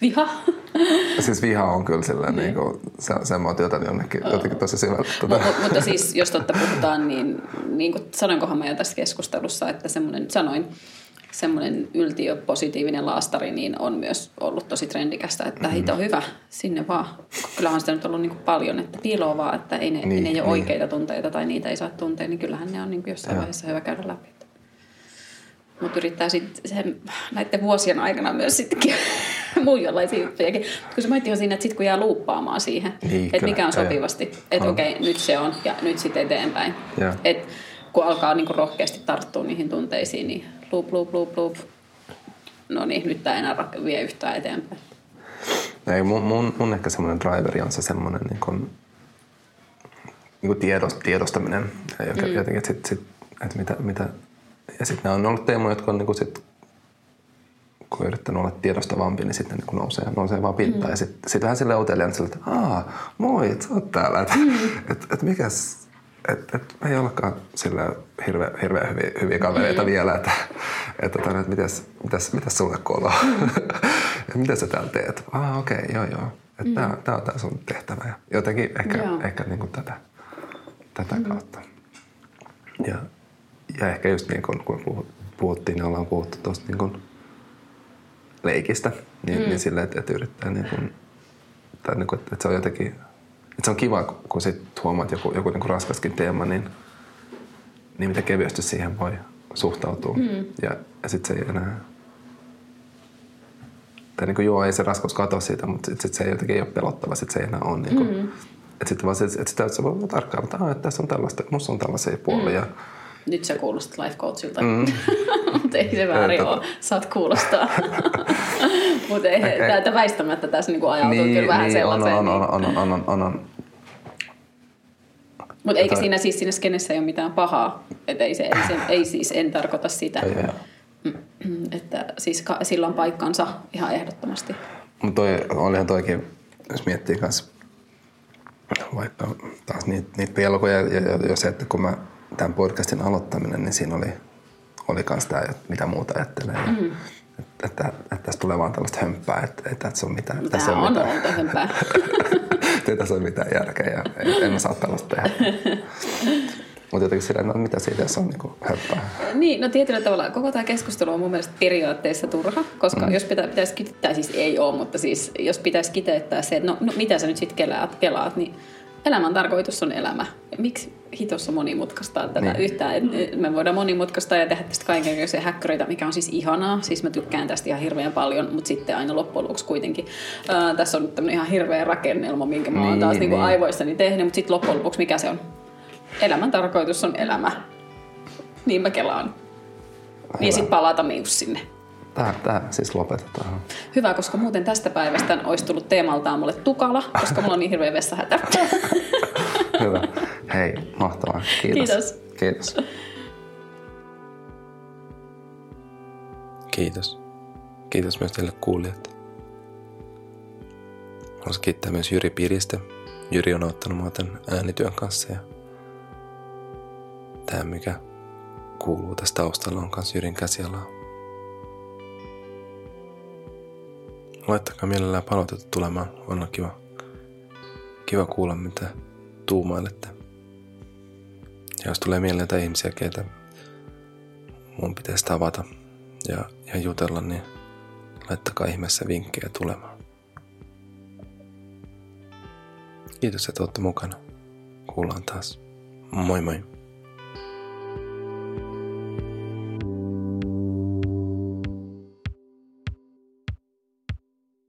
Viha. siis viha on kyllä silleen, niin kuin, se, sen mä oon työtänyt jonnekin, jotenkin tosi syvällä. Tota, Mut, mutta siis, jos totta puhutaan, niin, niin kuin sanoinkohan mä jo tässä keskustelussa, että semmoinen, sanoin, semmoinen yltiöpositiivinen laastari niin on myös ollut tosi trendikästä, että hito hyvä, sinne vaan. Kyllähän sitä nyt ollut niin kuin paljon, että piiloa vaan, että ei ne, Niin, ne ei ole niin. oikeita tunteita tai niitä ei saa tuntea, niin kyllähän ne on niin kuin jossain Joo. vaiheessa hyvä käydä läpi. Mutta yrittää sitten näiden vuosien aikana myös sittenkin muunlaisia juttujakin. Kun se pointti on siinä, että sitten kun jää luuppaamaan siihen, Niin, että mikä on sopivasti, että okei, nyt se on ja nyt sitten eteenpäin. Joo. Et kun alkaa niinku rohkeasti tarttua niihin tunteisiin, niin loop, loop, loop, loop. No niin, nyt tämä ei enää vie yhtään eteenpäin. Ei, mun, mun, mun ehkä semmoinen driveri on se semmoinen niin kuin, niin kuin tiedost, tiedostaminen. Ja mm. jotenkin, että, sit, sit, että mitä, mitä, ja sitten nämä on ollut teemoja, jotka on niin kuin sit, kun on yrittänyt olla tiedostavampi, niin sitten niin nousee, nousee vaan pintaan. Mm. Ja sitten sit vähän silleen uteliaan, että aah, moi, et sä oot täällä. Että mm. et, et mikäs, että et, me ei olekaan sillä hirveän hirveä hyviä, hyviä kavereita mm. vielä, että, että, että, että mitäs, mitäs, mitäs sulle kuuluu? Mm. mitä sä täällä teet? Ah, okei, okay, joo, joo. Että mm. tää, tää on tää sun tehtävä. Ja jotenkin ehkä, Joo. ehkä niin kuin tätä, tätä mm. kautta. Ja, ja ehkä just niin kuin, kun puhut- puhuttiin, niin ollaan puhuttu tuosta niin kuin leikistä, niin, mm. niin silleen, että, että yrittää niin kuin, tai niin kuin, että se on jotenkin, että se on kiva, kun- sit huomaat joku, joku niin kuin raskaskin teema, niin, niin miten kevyesti siihen voi suhtautua. Mm. Ja, ja sitten se ei enää, tai niin kuin, joo, ei se raskaus katoa siitä, mutta sitten sit se ei jotenkin ei ole pelottava, sitten se ei enää ole. Niin kuin, mm. Että sitten vaan se, että sitä, että se voi tarkkailla, että, "Aa, että tässä on tällaista, musta on tällaisia puolia. Mm. Nyt sä kuulostat life coachilta. Mm. Mutta ei se väärin ole. Saat kuulostaa. Mutta ei, okay. täältä väistämättä tässä niinku ajautuu niin, kyllä vähän niin, sellaiseen. On, on, on, on, on, on, on, on. Mutta eikä siinä siis siinä skenessä ei ole mitään pahaa. Et ei, se, ei, se, ei siis, en tarkoita sitä. Ei, ei. Että siis ka, sillä on paikkansa ihan ehdottomasti. Mutta olihan toikin, jos miettii kanssa vaikka taas niitä, niitä pelkoja ja, ja, ja se, että kun mä tämän podcastin aloittaminen, niin siinä oli, oli kans tämä, että mitä muuta ajattelee. Mm. Että, että, että, tässä tulee vaan tällaista hömppää, että, että tässä on mitään. Tämä tässä on, on mitään. hömppää. ei tässä ole mitään järkeä ja en, en mä saa tällaista tehdä. Mutta jotenkin sillä, no mitä siitä jos on niin höppää. Niin, no tietyllä tavalla koko tämä keskustelu on mun mielestä periaatteessa turha, koska mm. jos pitä, pitäisi kiteyttää, siis ei ole, mutta siis jos pitäisi kiteyttää se, että no, no mitä sä nyt sitten kelaat, kelaat, niin elämän tarkoitus on elämä. Miksi hitossa monimutkaistaa tätä niin. yhtään? Me voidaan monimutkaistaa ja tehdä tästä kaikenlaisia häkköreitä, mikä on siis ihanaa. Siis mä tykkään tästä ihan hirveän paljon, mutta sitten aina loppujen lopuksi kuitenkin. Ää, tässä on nyt tämmöinen ihan hirveä rakennelma, minkä mä oon niin, taas niin. Niin aivoissani tehnyt, mutta sitten loppujen lopuksi mikä se on? Elämän tarkoitus on elämä. Niin mä kelaan. Hyvä. Niin sitten palata mius sinne. Tää, tää siis lopetetaan. Hyvä, koska muuten tästä päivästä olisi tullut teemaltaan mulle tukala, koska mulla on niin hirveä vessahätä. Hyvä. Hei, mahtavaa. Kiitos. Kiitos. Kiitos. Kiitos. Kiitos myös teille kuulijat. Haluaisin kiittää myös Jyri Piristä. Jyri on auttanut mua tämän äänityön kanssa ja tämä mikä kuuluu tästä taustalla on myös Jyrin käsialaa. Laittakaa mielellään palautetta tulemaan. On kiva, kiva kuulla, mitä tuumailette. Ja jos tulee mieleen jotain ihmisiä, keitä mun pitäisi tavata ja, ja jutella, niin laittakaa ihmeessä vinkkejä tulemaan. Kiitos, että olette mukana. Kuullaan taas. Moi moi.